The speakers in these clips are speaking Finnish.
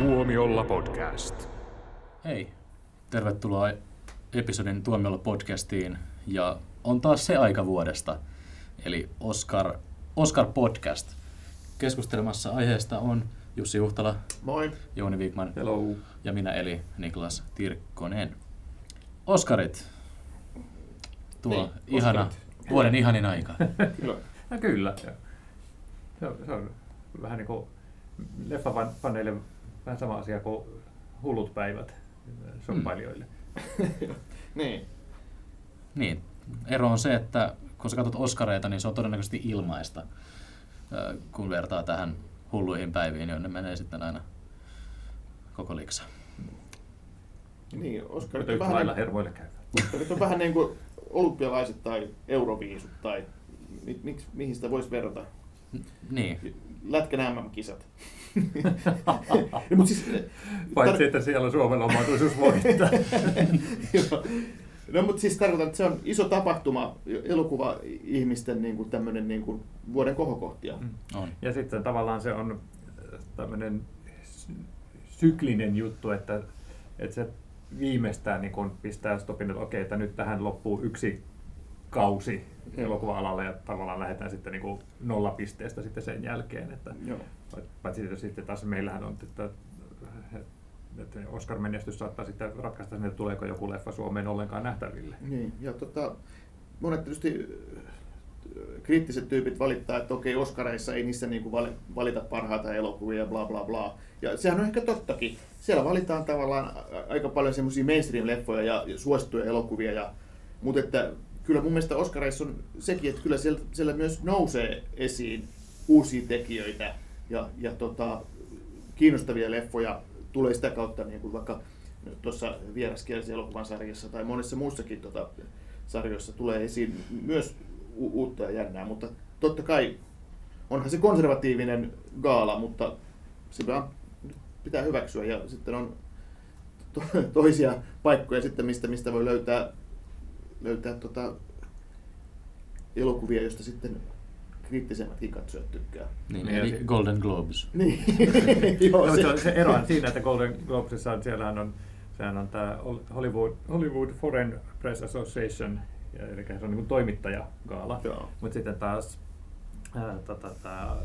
Tuomiolla podcast. Hei, tervetuloa episodin Tuomiolla podcastiin ja on taas se aika vuodesta, eli Oscar, Oscar Podcast. Keskustelemassa aiheesta on Jussi Juhtala, Moi. Jouni Wigman Hello. ja minä eli Niklas Tirkkonen. Oskarit, tuo Niin, ihana, Oscarit. vuoden ihanin aika. Kyllä. No kyllä. Se on, se on vähän niin kuin leffafaneille vähän sama asia kuin hullut päivät shoppailijoille. Niin. Niin, ero on se, että kun sä katsot Oskareita, niin se on todennäköisesti ilmaista, kun vertaa tähän hulluihin päiviin, jonne menee sitten aina koko liksa. Niin, Oskarit on vähän, lailla niin, hermoille käyvät. Oskarit on vähän niin kuin olympialaiset tai euroviisut tai mi, miksi, mihin sitä voisi verrata? Niin, Lätkän MM-kisat. no, mutta siis, Paitsi, että siellä on Suomella on mahdollisuus voittaa. No mutta siis tarkoitan, että se on iso tapahtuma elokuva-ihmisten niin kuin tämmöinen niin kuin vuoden kohokohtia. Mm. on. Ja sitten tavallaan se on tämmöinen syklinen juttu, että, että se viimeistään niin kun pistää stopin, että okei, että nyt tähän loppuu yksi kausi elokuva-alalle ja tavallaan lähdetään sitten niin kuin nollapisteestä sitten sen jälkeen. Että, Joo. paitsi että sitten taas meillähän on, että, että Oscar-menestys saattaa sitten ratkaista sen, että tuleeko joku leffa Suomeen ollenkaan nähtäville. Niin, ja tota, monet tietysti äh, kriittiset tyypit valittaa, että okei, Oscareissa ei niissä niinku vali- valita parhaita elokuvia ja bla bla bla. Ja sehän on ehkä tottakin. Siellä valitaan tavallaan aika paljon semmoisia mainstream-leffoja ja ja suosittuja elokuvia. Ja, mutta että kyllä mun mielestä Oscareissa on sekin, että kyllä siellä, siellä myös nousee esiin uusia tekijöitä ja, ja tota, kiinnostavia leffoja tulee sitä kautta, niin kuin vaikka tuossa vieraskielisen elokuvan sarjassa tai monessa muussakin tota, sarjoissa tulee esiin myös u- uutta ja jännää, mutta totta kai onhan se konservatiivinen gaala, mutta se pitää hyväksyä ja sitten on to- toisia paikkoja sitten, mistä, mistä voi löytää, löytää tota, elokuvia, joista sitten kriittisemmätkin katsojat tykkää. Niin, Niin, eli si- Golden Globes. Niin, joo, No, se, se, on- se ero on siinä, että Golden Globesissa on, siellähän on, sehän on tämä Hollywood, Hollywood Foreign Press Association, ja, eli se on niin toimittajagaala. Joo. Mutta sitten taas ää, tota, tää,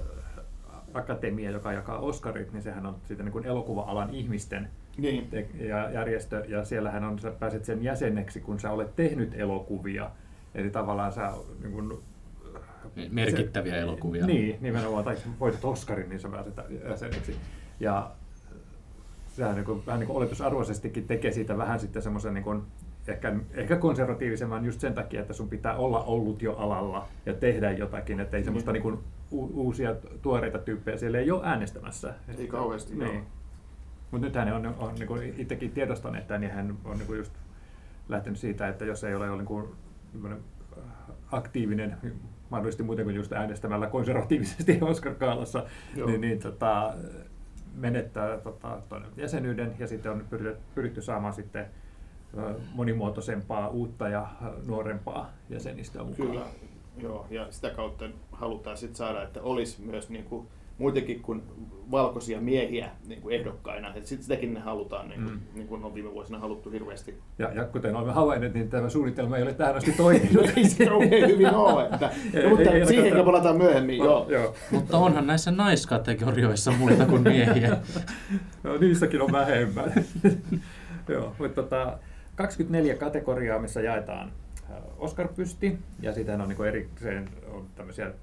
akatemia, joka jakaa Oscarit, niin sehän on sitten niin kuin elokuva-alan ihmisten niin. ja järjestö, ja siellähän on, sä pääset sen jäseneksi, kun sä olet tehnyt elokuvia. Eli tavallaan sä niin kuin, Merkittäviä elokuvia. niin, nimenomaan. Tai kun voitat Oscarin, niin sä pääset jäseneksi. Ja sehän niin kuin, vähän niin kuin oletusarvoisestikin tekee siitä vähän sitten semmoisen niin kuin, ehkä, ehkä konservatiivisemman just sen takia, että sun pitää olla ollut jo alalla ja tehdä jotakin, että ei semmoista niin kuin, u- uusia tuoreita tyyppejä siellä ei ole äänestämässä. Ei kauheasti, joo. Mutta nythän ne on, on niin itsekin tiedostaneet tämän, niin hän on niin just lähtenyt siitä, että jos ei ole niin kuin, semmoinen aktiivinen, mahdollisesti muuten kuin just äänestämällä konservatiivisesti Oscar-kaalassa, Joo. niin, niin tota, menettää tota, jäsenyyden ja sitten on pyritty, pyritty saamaan sitten ö, monimuotoisempaa, uutta ja ö, nuorempaa jäsenistöä mukaan. Kyllä, joo, ja sitä kautta halutaan sitten saada, että olisi myös niin kuin, muitakin kuin valkoisia miehiä niin kuin ehdokkaina. Et sit sitäkin ne halutaan, niin kuin, Mm. niin kuin on viime vuosina haluttu hirveästi. Ja, ja kuten olemme havainneet, niin tämä suunnitelma ei ole tähän asti toiminut. ei se hyvin ole. Että, Ei- no, mutta ei- ei siihen kannata- palataan myöhemmin. joo. joo. Mutta onhan näissä naiskategorioissa muita kuin miehiä. No, niissäkin on vähemmän. Joo, mutta tota, 24 kategoriaa, missä jaetaan äh, Oscar-pysti, ja sitten on niin erikseen on tämmöisiä äh,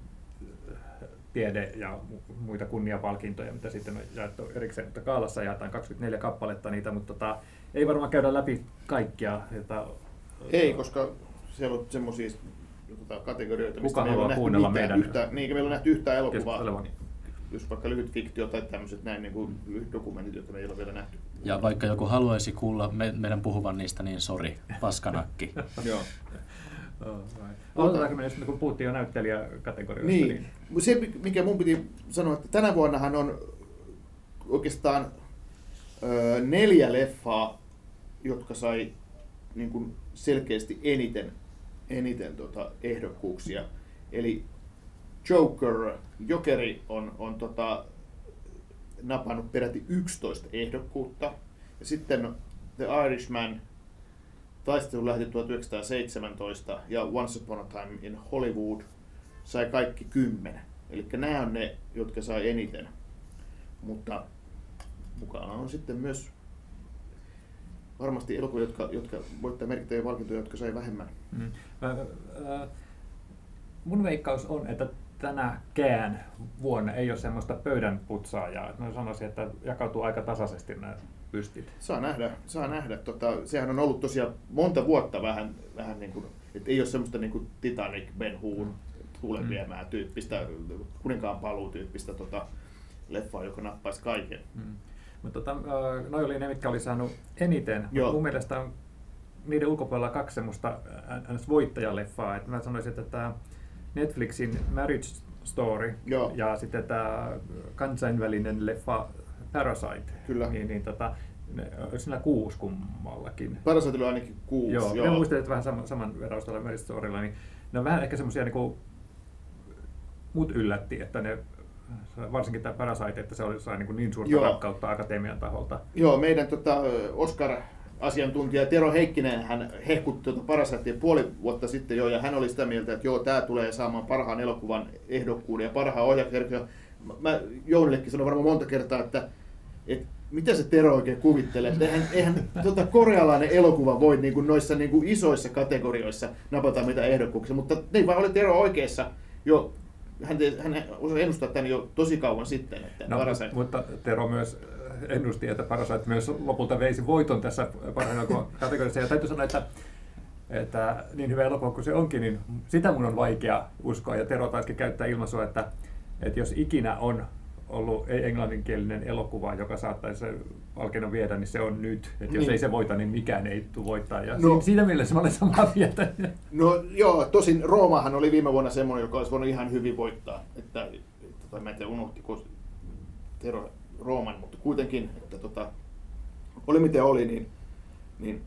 tiede- ja mu- muita kunniapalkintoja, mitä sitten on jaettu erikseen, mutta Kaalassa jaetaan 24 kappaletta niitä, mutta tota, ei varmaan käydä läpi kaikkia. Jota, Ei, koska siellä on semmoisia tota, kategorioita, mistä Kuka meillä on nähty kuunnella yhtään, meidän yhtään, niin, meillä on nähty yhtään elokuvaa. keskustelevan? Just vaikka lyhyt fiktio tai tämmöiset näin niin kuin lyhyt dokumentit, joita meillä on vielä nähty. Ja vaikka joku haluaisi kuulla me, meidän puhuvan niistä, niin sori, paskanakki. Joo. Aloitetaanko me sitten, kun puhuttiin jo näyttelijäkategorioista? Niin. Mut Se, mikä mun piti sanoa, että tänä vuonnahan on oikeastaan ö, neljä leffaa, jotka sai niin kuin selkeästi eniten, eniten tota, ehdokkuuksia. Eli Joker, Jokeri on, on tota, napannut peräti 11 ehdokkuutta. Ja sitten The Irishman, taistelu lähti 1917 ja Once Upon a Time in Hollywood sai kaikki kymmenen. Eli nämä on ne, jotka sai eniten. Mutta mukana on sitten myös varmasti elokuvia, jotka, jotka voittaa merkittäviä palkintoja, jotka sai vähemmän. Mm. Äh, mun veikkaus on, että tänäkään vuonna ei ole semmoista pöydän putsaajaa. Et Mä sanoisin, että jakautuu aika tasaisesti nämä pystit. Saa nähdä, saa nähdä. Tota, sehän on ollut tosiaan monta vuotta vähän, vähän niin kuin, että ei ole semmoista niin kuin Titanic, Ben Hur, tuulen Mm. viemää tyyppistä, kuninkaan paluu tyyppistä tota, leffaa, joka nappaisi kaiken. Mm. Mutta tota, äh, noi oli ne, mitkä oli saanut eniten. Joo. Mun mielestä on niiden ulkopuolella kaksi semmoista ns. voittajaleffaa. Et mä sanoisin, että tämä Netflixin Marriage Story Joo. ja sitten tämä kansainvälinen leffa Parasite. Kyllä. Niin, niin tota, siinä kuusi kummallakin? Parasite oli ainakin kuusi. Joo, joo. muistelin, että vähän saman, saman verran tuolla Marriage Storylla, niin ne on vähän ehkä semmoisia niinku, mut yllätti, että ne varsinkin tämä Parasite, että se oli, sai niin, niin suurta Joo. rakkautta akatemian taholta. Joo, meidän tota, Oscar-asiantuntija Tero Heikkinen, hän hehkutti tuota Parasittia puoli vuotta sitten jo, ja hän oli sitä mieltä, että joo, tämä tulee saamaan parhaan elokuvan ehdokkuuden ja parhaan. Mä- Mä Jounillekin sanoin varmaan monta kertaa, että, että mitä se Tero oikein kuvittelee, että eihän, eihän tota, korealainen elokuva voi niin kuin noissa niin kuin isoissa kategorioissa napata mitä ehdokkuuksia, mutta niin vaan oli Tero oikeassa jo, hän, hän osasi ennustaa tämän jo tosi kauan sitten, että No, Parasite. mutta Tero myös ennusti, että Parasite myös lopulta veisi voiton tässä parhaana kategoriassa. Ja täytyy sanoa, että, että niin hyvä elokuva kuin se onkin, niin sitä mun on vaikea uskoa. Ja Tero taisikin käyttää ilmaisua, että, että jos ikinä on ollut ei-englanninkielinen elokuva, joka saattaisi palkinnon viedä, niin se on nyt. Että jos Niin. ei se voita, niin mikään ei tule voittaa. Ja No. siinä mielessä mä olen samaa mieltä. No joo, tosin Roomahan oli viime vuonna semmoinen, joka olisi voinut ihan hyvin voittaa. Että, tai mä en tiedä unohtiko Tero Rooman, mutta kuitenkin, että tota, oli miten oli, niin, niin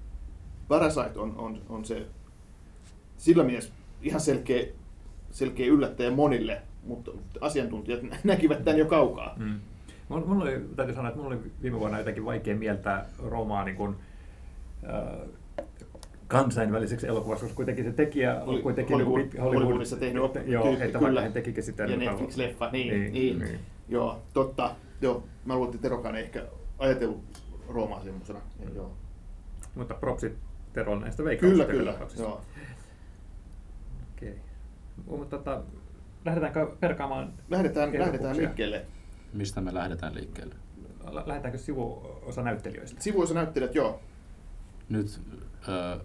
Parasite on, on, on se sillä mielessä ihan selkeä, selkeä yllättäjä monille, mutta asiantuntijat nä- näkivät tämän jo kaukaa. Mm. Mulla oli, täytyy sanoa, että mulla oli viime vuonna jotenkin vaikea mieltää Roomaa niin kuin, äh, kansainväliseksi elokuvaksi, koska kuitenkin se tekijä Oli kuitenkin Hollywood- niin kuin Hollywoodissa tehnyt että, joo, tyyppi, että kyllä. hän tekikin sitä. Ja niin Netflix-leffa, niin, Niin, niin, niin. niin. Joo, totta. Joo, mä luulen, että Terokaan ei ehkä ajatellut Roomaa semmoisena. Mm. Joo. Mutta propsit Terolle näistä Kyllä, veikkauksista. kyllä. tapauksista. Joo. Okei. Mutta tota, lähdetäänkö perkaamaan Lähdetään, lähdetään liikkeelle. Mistä me lähdetään liikkeelle? Lä- Lähdetäänkö sivuosa näyttelijöistä? Sivuissa näyttelijät, joo. Nyt ö,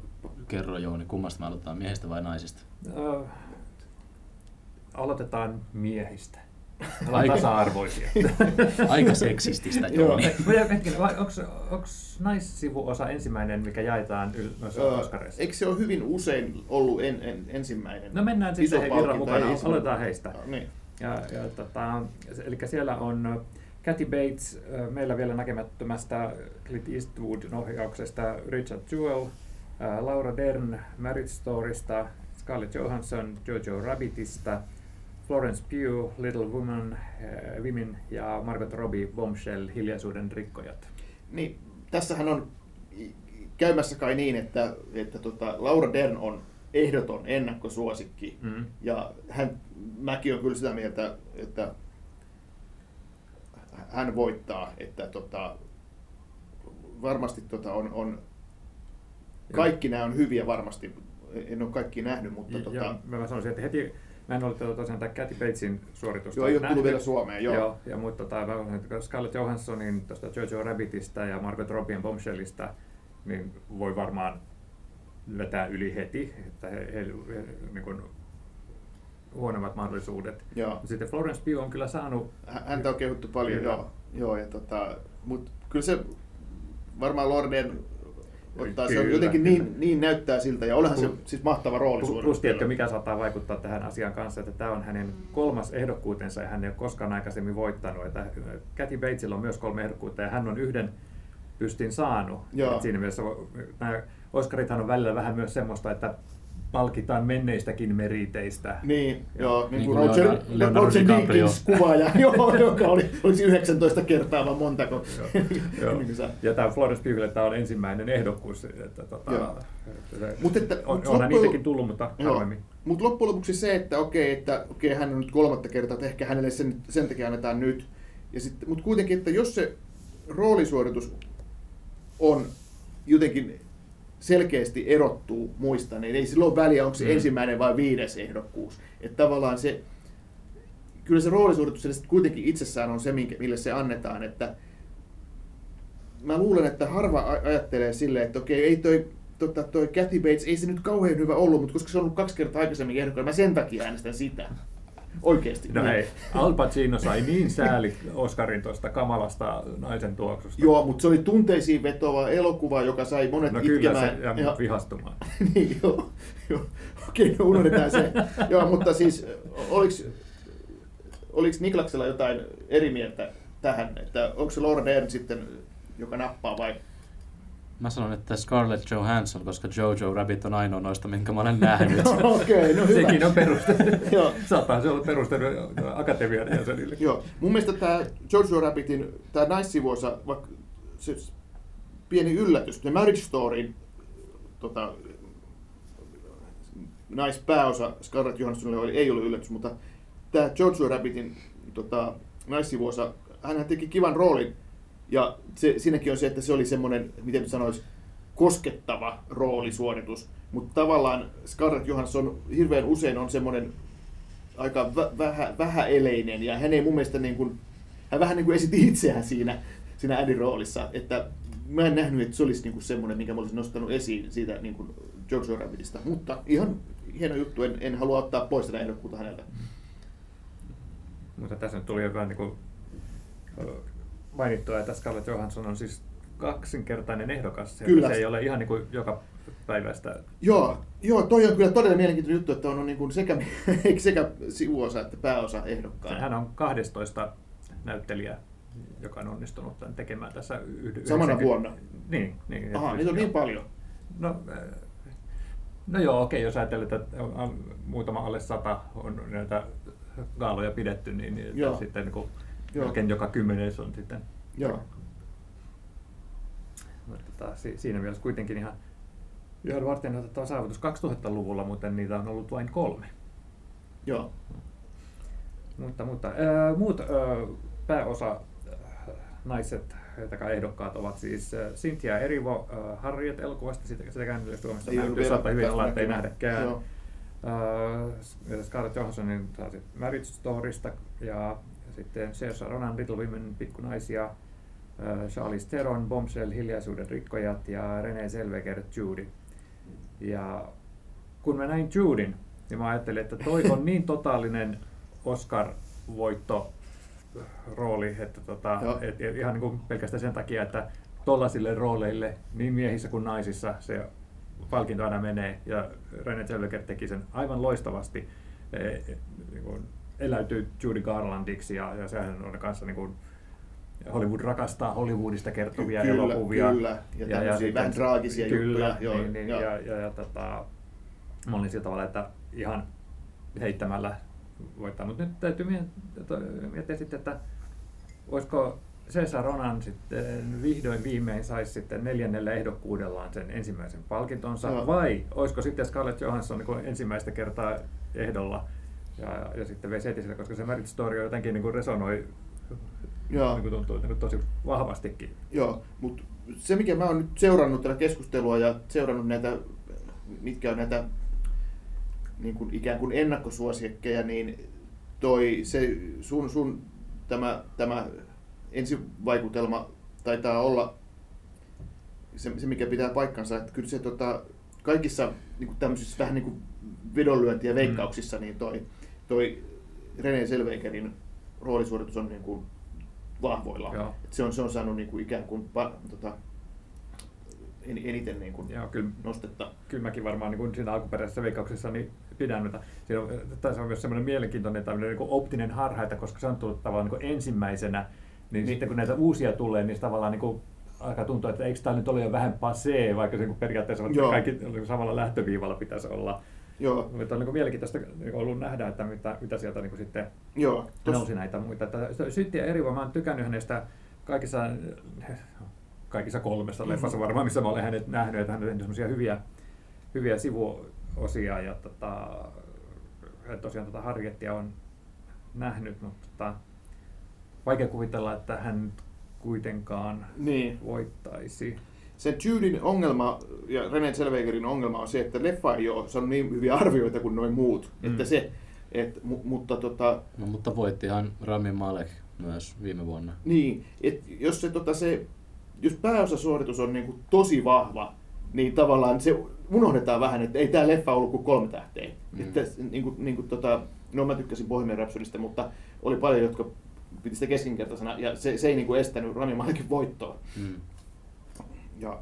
kerro Jouni, kummasta me aloitetaan, miehestä vai naisista? Ö, aloitetaan miehistä. Aika- tasa-arvoisia. Aika seksististä, Joo. Jouni. Onko naissivuosa ensimmäinen, mikä jaetaan noissa Öö, Oscareissa? Eikö se ole hyvin usein ollut en, en, ensimmäinen No mennään sitten he virran mukana, aloitetaan heistä. Niin. Ja, ja tota, eli siellä on Kathy Bates, meillä vielä näkemättömästä Clint Eastwood ohjauksesta, Richard Jewell, Laura Dern Marriage Storysta, Scarlett Johansson Jojo Rabbitista, Florence Pugh Little Woman, äh, Women ja Margot Robbie Bombshell Hiljaisuuden rikkojat. niin. Tässähän on käymässä kai niin, että, että tota, Laura Dern on ehdoton ennakkosuosikki. Mm. Ja hän, mäkin on kyllä sitä mieltä, että hän voittaa, että tota, varmasti tota on, on kaikki nämä on hyviä varmasti. En ole kaikki nähnyt, mutta Ja, tota, ja mä sanoisin, että heti, mä en ole tätä tosiaan tätä Kathy Batesin suoritusta joo, ei ole tullut vielä Suomeen. Joo. Joo, ja mutta tota, Scarlett Johanssonin tuosta Jojo Rabbitista ja Margot Robbien Bombshellista, niin voi varmaan vetää yli heti, että he, he, he niin kuin huonommat mahdollisuudet. Joo. Sitten Florence Pugh on kyllä saanut, Hä- Häntä on kehuttu paljon, Kyllä. joo. joo ja tota, mutta kyllä se varmaan Lorden ottaa, se on Kyllä, jotenkin kyllä. niin, niin näyttää siltä, ja onhan se Plus- siis mahtava rooli plus tiedätkö, kyllä. mikä saattaa vaikuttaa tähän asiaan kanssa, että tämä on hänen kolmas ehdokkuutensa ja hän ei ole koskaan aikaisemmin voittanut. Että Kathy Batesilla on myös kolme ehdokkuutta ja hän on yhden pystin saanut. Siinä mielessä nämä Oscarithan on välillä vähän myös semmoista, että palkitaan menneistäkin meriteistä. Niin, joo, niin, Niin kuin Roger, Leonardo- Leonardo Roger DiCaprio. Dickens kuvaaja, joo, joka oli, olisi 19 kertaa vai montako. Joo. niin kuin sä- Ja tämä Florence Pugille tämä on ensimmäinen ehdokkuus. Että, tota, Joo. se- Mut että- on, mut onhan loppujen- niitäkin tullut, mutta Joo. harvemmin. Mutta loppujen lopuksi se, että okei, että okei, hän on nyt kolmatta kertaa, että ehkä hänelle sen, sen takia annetaan nyt. Ja sitten, mutta kuitenkin, että jos se roolisuoritus on jotenkin selkeästi erottuu muista, niin ei sillä ole väliä, onko se Mm. ensimmäinen vai viides ehdokkuus. Että tavallaan se, kyllä se roolisuoritus kuitenkin itsessään on se, minkä, mille se annetaan, että mä luulen, että harva ajattelee silleen, että okei, ei toi, tota, toi Kathy Bates, ei se nyt kauhean hyvä ollut, mutta koska se on ollut kaksi kertaa aikaisemmin ehdokkaana, mä sen takia äänestän sitä. Oikeesti. No Niin. hei, Al Pacino sai niin sääli Oscarin tuosta kamalasta naisen tuoksusta. Joo, mutta se oli tunteisiin vetova elokuva, joka sai monet No kyllä itkemään. se ja mut vihastumaan. niin, joo. joo. Okei, no unohdetaan se. joo, mutta siis oliks, oliks Niklaksella jotain eri mieltä tähän, että onko se Dern sitten, joka nappaa vai? Mä sanon, että Scarlett Johansson, koska Jojo Rabbit on ainoa noista, minkä mä olen nähnyt. Okei, no hyvä. Sekin on peruste. Joo. Saattaa se olla peruste akatemian jäsenille. Joo, mun mielestä tämä Jojo Rabbitin, tämä naissivuosa, vaikka se pieni yllätys, The Marriage Storyn tota, naispääosa Scarlett Johanssonille oli, ei ollut yllätys, mutta tämä Jojo Rabbitin tota, naissivuosa, hän teki kivan roolin, ja se, siinäkin on se, että se oli semmoinen, miten sanoisi, koskettava roolisuoritus, mutta tavallaan Scarlett Johansson hirveän usein on semmoinen aika vä- vähä, vähäeleinen. Ja hän ei mun mielestä niin kuin, hän vähän niin kuin esitti itseään siinä, siinä äidin roolissa, että mä en nähnyt, että se olisi niin kuin semmoinen, minkä mä olisin nostanut esiin siitä niin kuin Jojo Rabbitista, mutta ihan hieno juttu, en, en halua ottaa pois tätä ehdokkuutta häneltä. Mutta tässä nyt tuli jo vähän niin kuin mainittua, että Scarlett Johansson on siis kaksinkertainen ehdokas. Kyllä. Se ei ole ihan niin kuin joka päivästä. Joo, joo, toi on kyllä todella mielenkiintoinen juttu, että on niin kuin sekä, sekä sivuosa että pääosa ehdokkaana. Hän on 12 näyttelijä, joka on onnistunut tämän tekemään tässä yhd- Samana 90 vuonna? Niin. niin Aha, niitä on niin paljon. No, äh, no joo, okei, jos ajattelet, että muutama alle sata on näitä gaaloja pidetty, niin, niin sitten niin kuin Joo. melkein joka kymmenes on sitten. Joo. Mutta tota, si- siinä mielessä kuitenkin ihan, ihan varten otettava saavutus 2000-luvulla, mutta niitä on ollut vain kolme. Joo. Mutta, mutta ää, muut ää, pääosa ää, naiset tai ehdokkaat ovat siis ää, Cynthia Erivo ää, Harriet-elokuvasta, sitä, sitäkään ei ole Suomessa Ei nähty, saattaa hyvin olla, että ei näkemään. nähdäkään. Joo. Ää, Scarlett Johanssonin sit Marriage Storysta ja sitten Saoirse Ronan Little Women pikkunaisia, ää, Charlize Theron Bombshell Hiljaisuuden rikkojat ja Renée Zellweger Judy. Ja kun mä näin Judin, niin mä ajattelin, että toi on niin totaalinen Oscar-voitto rooli, että tota, Joo. et, et ihan niin kuin pelkästään sen takia, että tollaisille rooleille niin miehissä kuin naisissa se palkinto aina menee ja René Zellweger teki sen aivan loistavasti. E, e, niin kuin eläytyi Judy Garlandiksi ja, ja sehän on kanssa niin kuin Hollywood rakastaa Hollywoodista kertovia Kyllä, elokuvia. kyllä. Ja tämmöisiä vähän traagisia kyllä, juttuja, joo, Niin, niin, joo. ja, ja, ja tota, mä olin sillä tavalla, että ihan heittämällä voittaa. Mutta nyt täytyy miettiä, miettiä sitten, että olisiko Cesar Ronan sitten vihdoin viimein saisi sitten neljännellä ehdokkuudellaan sen ensimmäisen palkintonsa, Joo. vai olisiko sitten Scarlett Johansson niin ensimmäistä kertaa ehdolla ja, ja sitten sille, koska se Marriage Story jotenkin niin kuin resonoi Joo. niin kuin tuntuu niin kuin tosi vahvastikin. Joo, mutta se mikä mä oon nyt seurannut tätä keskustelua ja seurannut näitä, mitkä on näitä niin kuin ikään kuin ennakkosuosiekkeja, niin toi se sun, sun tämä, tämä ensivaikutelma taitaa olla se, se, mikä pitää paikkansa, että kyllä se tota, kaikissa niin kuin tämmöisissä vähän niin kuin vedonlyönti- ja veikkauksissa, niin toi, toi René Selveikerin roolisuoritus on niin kuin vahvoilla. Et se, on, se on saanut niin kuin ikään kuin pa, tota, en, eniten niin kuin Joo, kyllä nostetta. kyllä mäkin varmaan niin kuin siinä alkuperäisessä veikkauksessa niin pidän noita. Siinä on, tässä on myös semmoinen mielenkiintoinen tämmöinen niin kuin optinen harha, että koska se on tullut tavallaan niin kuin ensimmäisenä, niin, Niin. sitten kun näitä uusia tulee, niin tavallaan niin kuin alkaa tuntua, että eikö tämä nyt ole jo vähän passé, vaikka se niin kuin periaatteessa on, Joo. kaikki niin kuin samalla lähtöviivalla pitäisi olla. Joo, Mutta on niin mielenkiintoista niin ollut nähdä, että mitä, mitä sieltä niin sitten joo. Tos, nousi näitä muita. Että ja Erivo, mä oon tykännyt hänestä kaikissa, kaikissa kolmessa Mhm. leffassa varmaan, missä mä olen hänet nähnyt, että hän on tehnyt semmoisia hyviä, hyviä sivuosia ja tota, tosiaan tota Harriettia on nähnyt, mutta tota, vaikea kuvitella, että hän kuitenkaan niin. voittaisi. Sen Junin ongelma ja René Zellwegerin ongelma on se, että leffa ei ole saanut niin hyviä arvioita kuin noin muut. Mm. Että se, et, mu, mutta tota, No, mutta voittihan Rami Malek myös viime vuonna. niin, et jos se, tota, se jos pääosasuoritus on niinku tosi vahva, niin tavallaan se unohdetaan vähän, että ei tämä leffa ollut kuin kolme tähteä. Mm. Että, niinku, niinku, tota, no mä tykkäsin Bohemian Rhapsodista, mutta oli paljon, jotka piti sitä keskinkertaisena, ja se, se ei niinku estänyt Rami Malekin voittoa. Mm. Ja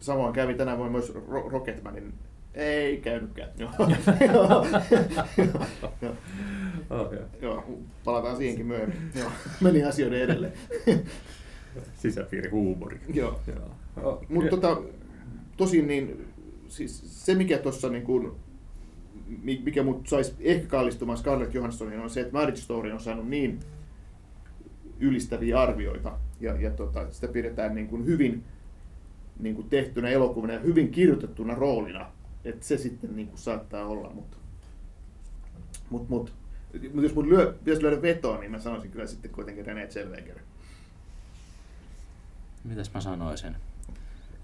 samoin kävi tänä vuonna myös Ro- Rocketmanin. Ei käynytkään. Joo. Joo. Okay. Joo, palataan siihenkin myöhemmin. Joo. Meni asioiden edelle. Sisäpiirihuumori. Joo. Joo. Oh, Mutta tota, tosin niin, siis se mikä tuossa niin kuin, mi- mikä mut saisi ehkä kallistumaan Scarlett Johanssoniin on se, että Marriage Story on saanut niin ylistäviä arvioita ja, ja tota, sitä pidetään niin kuin hyvin niin kuin tehtynä elokuvana ja hyvin kirjoitettuna roolina, että se sitten niin kuin saattaa olla, mutta mut, mut, mut jos mun lyö, pitäisi lyödä vetoa, niin mä sanoisin kyllä sitten kuitenkin René Zellweger. Mitäs mä sanoisin?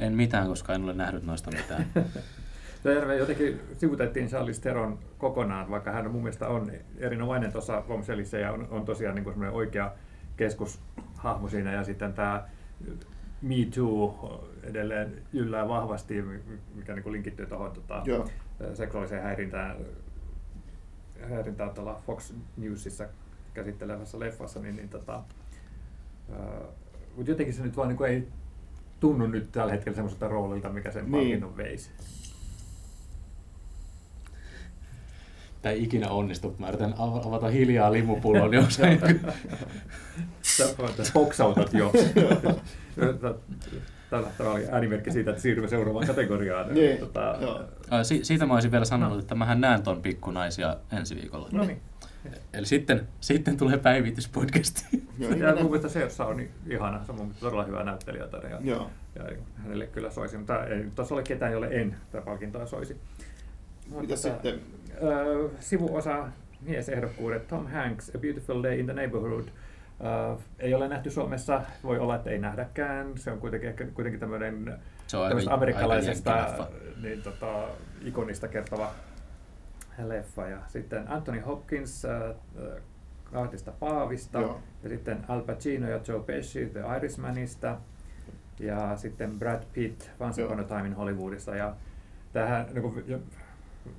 En mitään, koska en ole nähnyt noista mitään. Me jotenkin sivutettiin Charlize Theron kokonaan, vaikka hän mun mielestä on erinomainen tuossa Bombshellissa ja on, on tosiaan niin semmoinen oikea keskushahmo siinä. Ja sitten tämä Me Too edelleen yllää vahvasti, mikä niin linkittyy tuohon tota, seksuaaliseen häirintään, häirintään tuolla Fox Newsissa käsittelevässä leffassa, niin, niin tota, mutta jotenkin se nyt vaan niin ei tunnu nyt tällä hetkellä semmoiselta roolilta, mikä sen Niin. palkinnon veisi. Tämä ei ikinä onnistu. Mä yritän av- avata hiljaa limupullon, jos ei... Sä boksautat jo. Tällä tämä oli äänimerkki siitä, että siirrymme seuraavaan kategoriaan. Niin, Tota, Si- siitä mä olisin vielä sanonut, että mähän näen ton pikkunaisia ensi viikolla. no niin. Eli sitten, sitten tulee päivityspodcasti. Joo, Ja niin mun mielestä Seossa on niin ihana, se on mun todella hyvä näyttelijä. Ja, Joo. ja hänelle kyllä soisi, mutta ei tuossa ole ketään, jolle en tätä palkintoa soisi. Mutta Mitä tota, sitten? Ö, sivuosa miesehdokkuudet. Tom Hanks, A Beautiful Day in the Neighborhood. Ö, ei ole nähty Suomessa, voi olla, että ei nähdäkään. Se on kuitenkin, ehkä, kuitenkin tämmöinen amerikkalaisesta aika niin, tota, ikonista kertova leffa. Ja sitten Anthony Hopkins, äh, kahdesta Paavista. Joo. Ja sitten Al Pacino ja Joe Pesci The Irishmanista. Ja sitten Brad Pitt Once Upon a. Time in Hollywoodissa. Ja tähän, niin kuin,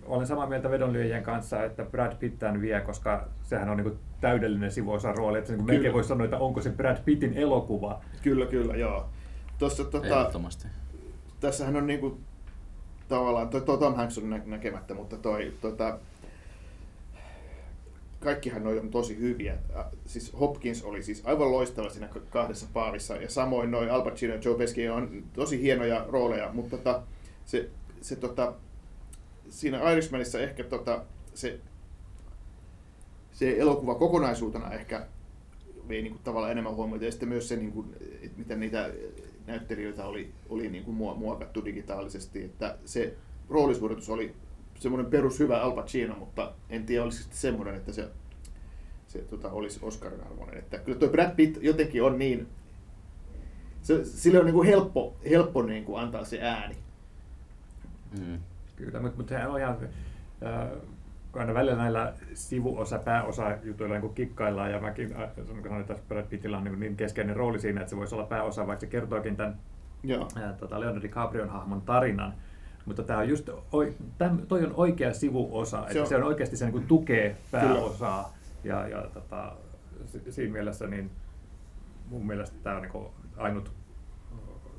olen samaa mieltä vedonlyöjien kanssa, että Brad Pitt tämän vie, koska sehän on niin kuin täydellinen sivuosan rooli. Että niin melkein voisi sanoa, että onko se Brad Pittin elokuva. Kyllä, kyllä, joo. Tuossa, tota, Ehdottomasti. tässähän on niinku, tavallaan, toi, toi Tom Hanks on nä- näkemättä, mutta toi, tota, kaikkihan noi on tosi hyviä. Siis Hopkins oli siis aivan loistava siinä kahdessa paavissa, ja samoin noin Al Pacino ja Joe Pesci on tosi hienoja rooleja, mutta tota, se, se tota, siinä Irishmanissa ehkä tota, se, se elokuva kokonaisuutena ehkä vei niin kuin, tavallaan enemmän huomiota, ja sitten myös se, niin kuin, että miten niitä näyttelijöitä oli, oli niin kuin muokattu digitaalisesti, että se roolisuoritus oli semmoinen perushyvä Al Pacino, mutta en tiedä olisiko se semmoinen, että se, se tota, olisi Oscarin arvoinen. Että kyllä tuo Brad Pitt jotenkin on niin, se, sille on niin kuin helppo, helppo niin kuin antaa se ääni. Mm. Kyllä, mutta, mutta sehän on ihan, äh, aina välillä näillä sivuosa, pääosa jutuilla niin kikkaillaan, ja mäkin äh, sanon, että Brad Pittillä on niin, niin keskeinen rooli siinä, että se voisi olla pääosa, vaikka se kertookin tämän Joo. ää, tota Leonardo DiCaprion hahmon tarinan. Mutta tämä on just, oi, täm, toi on oikea sivuosa, että on. se on oikeasti se niin kuin tukee pääosaa. Ja, ja tota, si- siinä mielessä niin mun mielestä tämä on niin kuin ainut,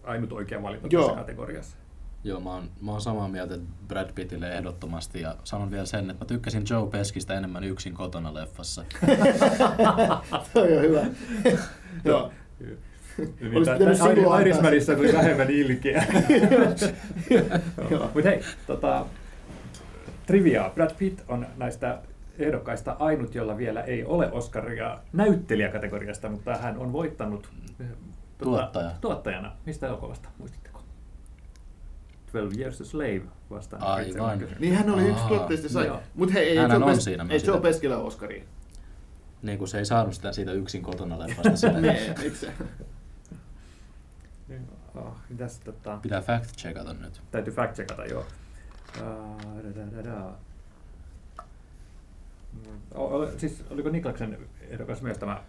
ainut oikea valinta Joo. tässä kategoriassa. Joo, mä oon, mä oon samaa mieltä Brad Pittille ehdottomasti ja sanon vielä sen, että mä tykkäsin Joe Peskistä enemmän yksin kotona leffassa. Toi on hyvä. Joo. Niin, Irishmanissa tuli vähemmän ilkeä. Mutta hei, tota, trivia. Brad Pitt on näistä ehdokkaista ainut, jolla vielä ei ole Oscaria näyttelijäkategoriasta, mutta hän on voittanut Tuottaja. tuottajana. Mistä elokuvasta, muistitteko? 12 Years a Slave vastaan. Aivan. Niin hän oli yksi Aa, tuotteista sai. Mutta hei, ei Joe, on Pes- siinä ei Joe sitä. Peskillä Oscaria. Niin kuin se ei saanut sitä siitä yksin kotona leffasta sitä. niin, eikö se? Oh, mitäs, tota, Pitää fact checkata nyt. täytyy fact checkata, joo. Uh, da, da, da, da. O, o, siis oliko Niklaksen ehdokas myös tämä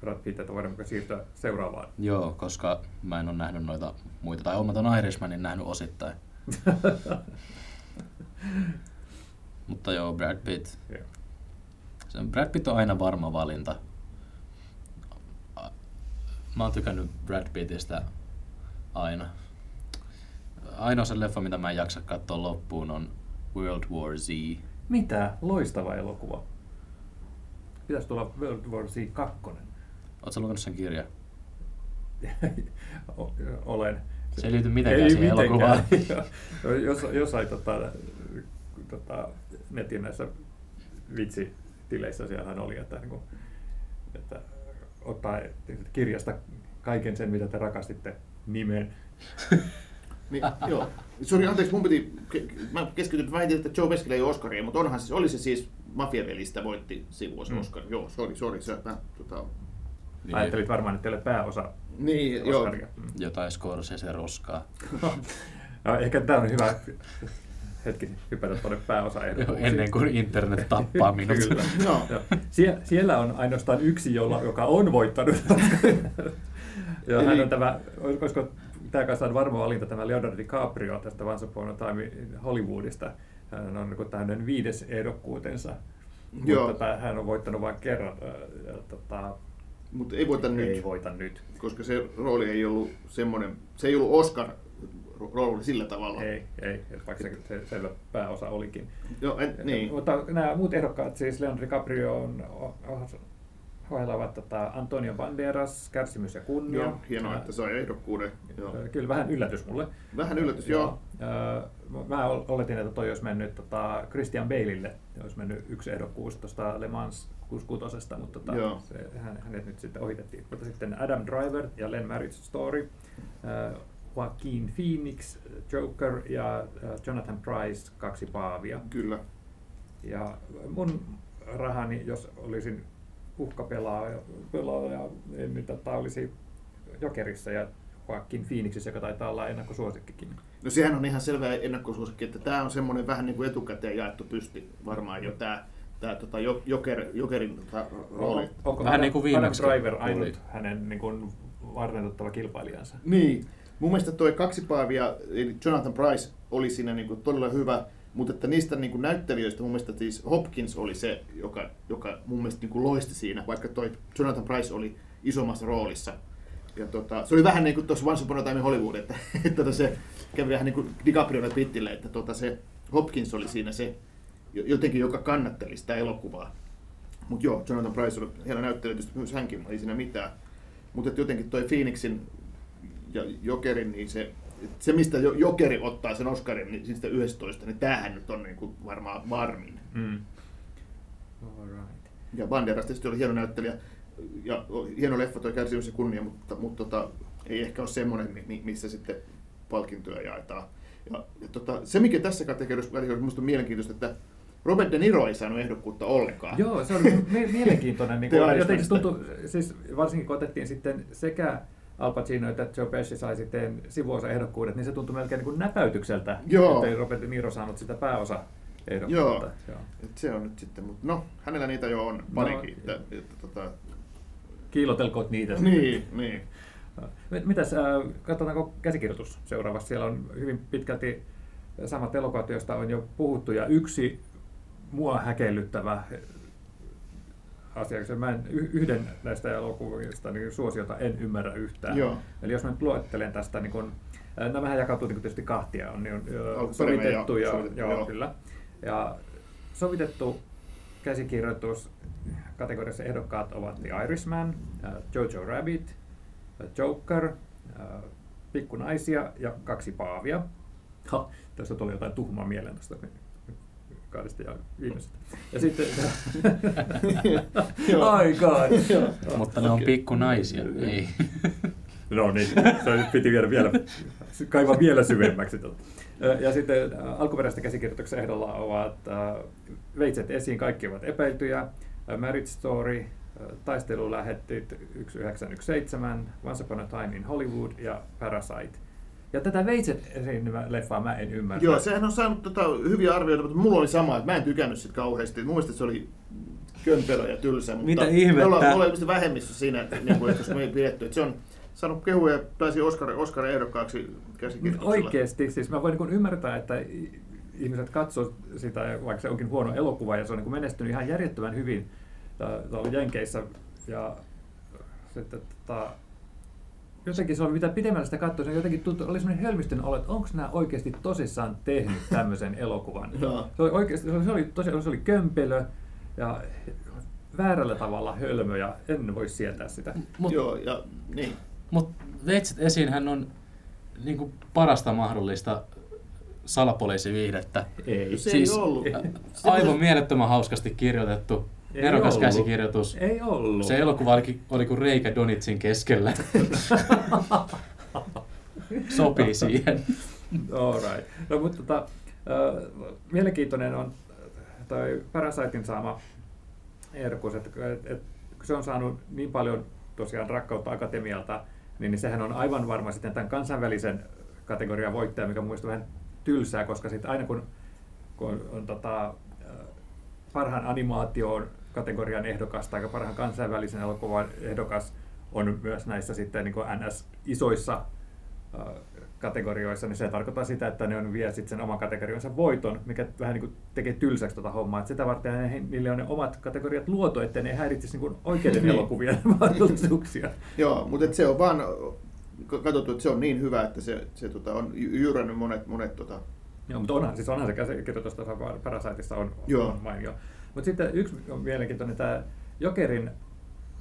Brad Pitt, että voidaanko siirtyä seuraavaan? Joo, koska mä en ole nähnyt noita muita. Tai olen mä ton Irishmanin nähnyt osittain. Mutta joo, Brad Pitt. Se Brad Pitt on aina varma valinta. Mä oon tykännyt Brad Pittistä aina. Ainoa se leffa, mitä mä en jaksa katsoa loppuun, on World War Z. Mitä? Loistava elokuva. Pitäisi tulla World War Z 2. Oletko lukenut sen kirjan? Olen. Se ei liity mitenkään siihen elokuvaan. Joo. jos, jossain tota, tota, netin näissä vitsitileissä siellähän oli, että, niin kuin, että ottaa kirjasta kaiken sen, mitä te rakastitte nimen. Niin, joo. Sori, anteeksi, mun piti, mä keskityin väitin, että Joe Peskillä ei ole Oscaria, mutta onhan siis, oli se siis Mafiavelistä voitti sivuosa Mm. mm. Oscar. Joo, sori, sori, se, mä, tota, Niin, Ajattelit varmaan, että teille pääosa niin, joo. Oscaria. Mm. Jotain Scorsese roskaa. No, ehkä tämä on hyvä hetki hypätä tuonne pääosa Ennen kuin internet tappaa minut. Kyllä. Joo. Joo. Sie- siellä on ainoastaan yksi, jolla, joka on voittanut. ja hän on tämä, olisiko tämä kanssa on varma valinta, tämä Leonardo DiCaprio tästä Once Upon a Time Hollywoodista. Hän on niin tämmöinen viides ehdokkuutensa. Joo. Mutta tämä- hän on voittanut vain kerran. Ja, tota, Mutta ei voita nyt, ei voita nyt. koska se rooli ei ollut semmoinen, se ei ollut Oscar rooli sillä tavalla. Ei, ei, vaikka se, se selvä pääosa olikin. Joo, en, niin. Mutta nämä muut ehdokkaat, siis Leonardo DiCaprio on ohella ovat tota Antonio Banderas, Kärsimys ja kunnia. Joo, hienoa, Ää, että sai ehdokkuuden. Joo. Kyllä vähän yllätys mulle. Vähän yllätys, joo. Ää, Mä ol- oletin, että toi olisi mennyt tota Christian Baleille, olisi mennyt yksi ehdokkuus tuosta Le Mans 66, mutta tota, Joo. se, hän, hänet nyt sitten ohitettiin. Mutta sitten Adam Driver ja Len Marriage Story, ää, Joaquin Phoenix, Joker ja ää, Jonathan Price, kaksi paavia. Kyllä. Ja mun rahani, jos olisin uhkapelaaja, pelaaja, nyt tota olisi Jokerissa ja Joaquin Phoenixissa, joka taitaa olla ennakkosuosikkikin. No sehän on ihan selvä ennakkosuosikki, että tämä on semmoinen vähän niin kuin etukäteen jaettu pysti varmaan jo tämä tämä tota, jo- joker, jokerin tota, rooli. Onko Vähän niin kuin viimeksi Driver ainut hänen niin kuin, varmentuttava kilpailijansa? Niin. Mun mielestä toi kaksi paavia, eli Jonathan Price oli siinä niin kuin todella hyvä, mutta että niistä niin kuin näyttelijöistä mun mielestä siis Hopkins oli se, joka, joka mun mielestä niin kuin loisti siinä, vaikka toi Jonathan Price oli isommassa roolissa. Ja tota, se oli vähän niin kuin tuossa Once Upon a Time Hollywood, että, että tota se kävi vähän niin kuin DiCapriolle Pittille, että tota se Hopkins oli siinä se jo- jotenkin, joka kannatteli sitä elokuvaa. Mutta joo, Jonathan Price oli hieno näyttelijä, myös hänkin, ei siinä mitään. Mutta jotenkin toi Phoenixin ja Jokerin, niin se, se mistä Jo- Jokeri ottaa sen Oscarin niin siitä 11, niin tämähän nyt on niin kuin varmaan varmin. Mm. All right. Ja Banderas tietysti oli hieno näyttelijä ja hieno leffa toi Kärsimys ja kunnia, mutta, mutta tota, ei ehkä ole semmoinen, mi- mi- missä sitten palkintoja jaetaan. Ja, ja tota, se, mikä tässä kategoriassa minusta on mielenkiintoista, että Robert De Niro ei saanut ehdokkuutta ollenkaan. Joo, se oli mie- mielenkiintoinen. Niin kuin, jotenkin se tuntui, siis varsinkin kun otettiin sitten sekä Al Pacino että Joe Pesci sai sitten sivuosa ehdokkuudet, niin se tuntui melkein niin kuin näpäytykseltä, Joo. että Robert De Niro saanut sitä pääosa ehdokkuutta. Joo. Joo. Et se on nyt sitten, mutta no, hänellä niitä jo on parikin. että, että, tota, Kiilotelkoot niitä. niin, niin. Mit- Mitäs, äh, katsotaanko käsikirjoitus seuraavaksi? Siellä on hyvin pitkälti samat elokuvat, joista on jo puhuttu, ja yksi mua häkellyttävä asia, koska mä en, yhden näistä elokuvista niin suosiota en ymmärrä yhtään. Joo. Eli jos mä nyt luettelen tästä, niin kun, äh, nämähän jakautuu niin tietysti kahtia, on, niin sovitettu, ja ja, sovitettu, joo, joo. kyllä. Ja sovitettu käsikirjoitus kategoriassa ehdokkaat ovat The Irishman, Jojo Rabbit, Joker, äh, Pikku naisia ja kaksi paavia. Ha, tästä tuli jotain tuhmaa mieleen tuosta kahdesta ja viimeisestä. Ja sitten... Joo. oh god! Mutta ne on pikkunaisia. Ei. No niin, se piti viedä vielä, kaivaa vielä syvemmäksi. Totta. Ja sitten alkuperäistä käsikirjoituksen ehdolla ovat Veitset esiin, kaikki ovat epäiltyjä, Marriage Story, äh, Taistelulähettit 1917, Once Upon a Time in Hollywood ja Parasite. Ja tätä Veitset leffaa mä en ymmärrä. Joo, sehän on saanut tota hyviä arvioita, mutta mulla oli sama, että mä en tykännyt sitä kauheasti. Mun mielestä se oli kömpelö ja tylsä, mutta Mitä me ihmettä? ollaan, me ollaan vähemmissä siinä, että, niin kuin, että jos me ei pidetty, että se on saanut kehuja ja pääsi Oscar, Oscar ehdokkaaksi käsikirjoituksella. Oikeasti, siis mä voin niin ymmärtää, että ihmiset katsoo sitä, vaikka se onkin huono elokuva ja se on niin menestynyt ihan järjettömän hyvin tää- tuolla Jenkeissä. Ja sitten tota, jotenkin se on, mitä pidemmällä sitä katsoo, se jotenkin tuntuu, oli semmoinen hölmistön olo, että onko nämä oikeasti tosissaan tehnyt tämmöisen elokuvan. Se oli oikeasti, se oli, se oli, tosiaan, se oli kömpelö ja väärällä tavalla hölmö ja en voi sietää sitä. Mut, Joo, ja niin. mut Veitset esiin hän on niin kuin parasta mahdollista salapoliisiviihdettä. Ei. Se Siis- ei ollut. Aivan mielettömän hauskasti kirjoitettu, Ei nerokas ollut. käsikirjoitus. Ei ollut. Se elokuva oli, oli kuin reikä Donitsin keskellä. Sopii siihen. All right. No, mutta tota, äh, mielenkiintoinen on toi Parasitein saama Erkus, että et, et, kun se on saanut niin paljon tosiaan rakkautta akatemialta, niin, niin sehän on aivan varma sitten tämän kansainvälisen kategorian voittaja, mikä mielestä vähän tylsää, koska sitten aina kun, kun on, on tota, parhaan animaation kategorian ehdokas tai parhaan kansainvälisen elokuvan ehdokas on myös näissä sitten niin kuin NS-isoissa kategorioissa, niin se tarkoittaa sitä, että ne on vie sitten sen oman kategoriansa voiton, mikä vähän niin kuin tekee tylsäksi tuota hommaa. Et sitä varten ne, niille on ne omat kategoriat luotu, ettei ne häiritsisi niin oikeiden Niin. elokuvien mahdollisuuksia. Joo, mutta et se on vaan katsottu, että se on niin hyvä, että se, se tota, on jyrännyt monet, monet tota, Joo, mutta onhan, siis onhan se käsikirjoitus tuossa Parasiteissa on, Joo. on mainio. Mutta sitten yksi on mielenkiintoinen tämä Jokerin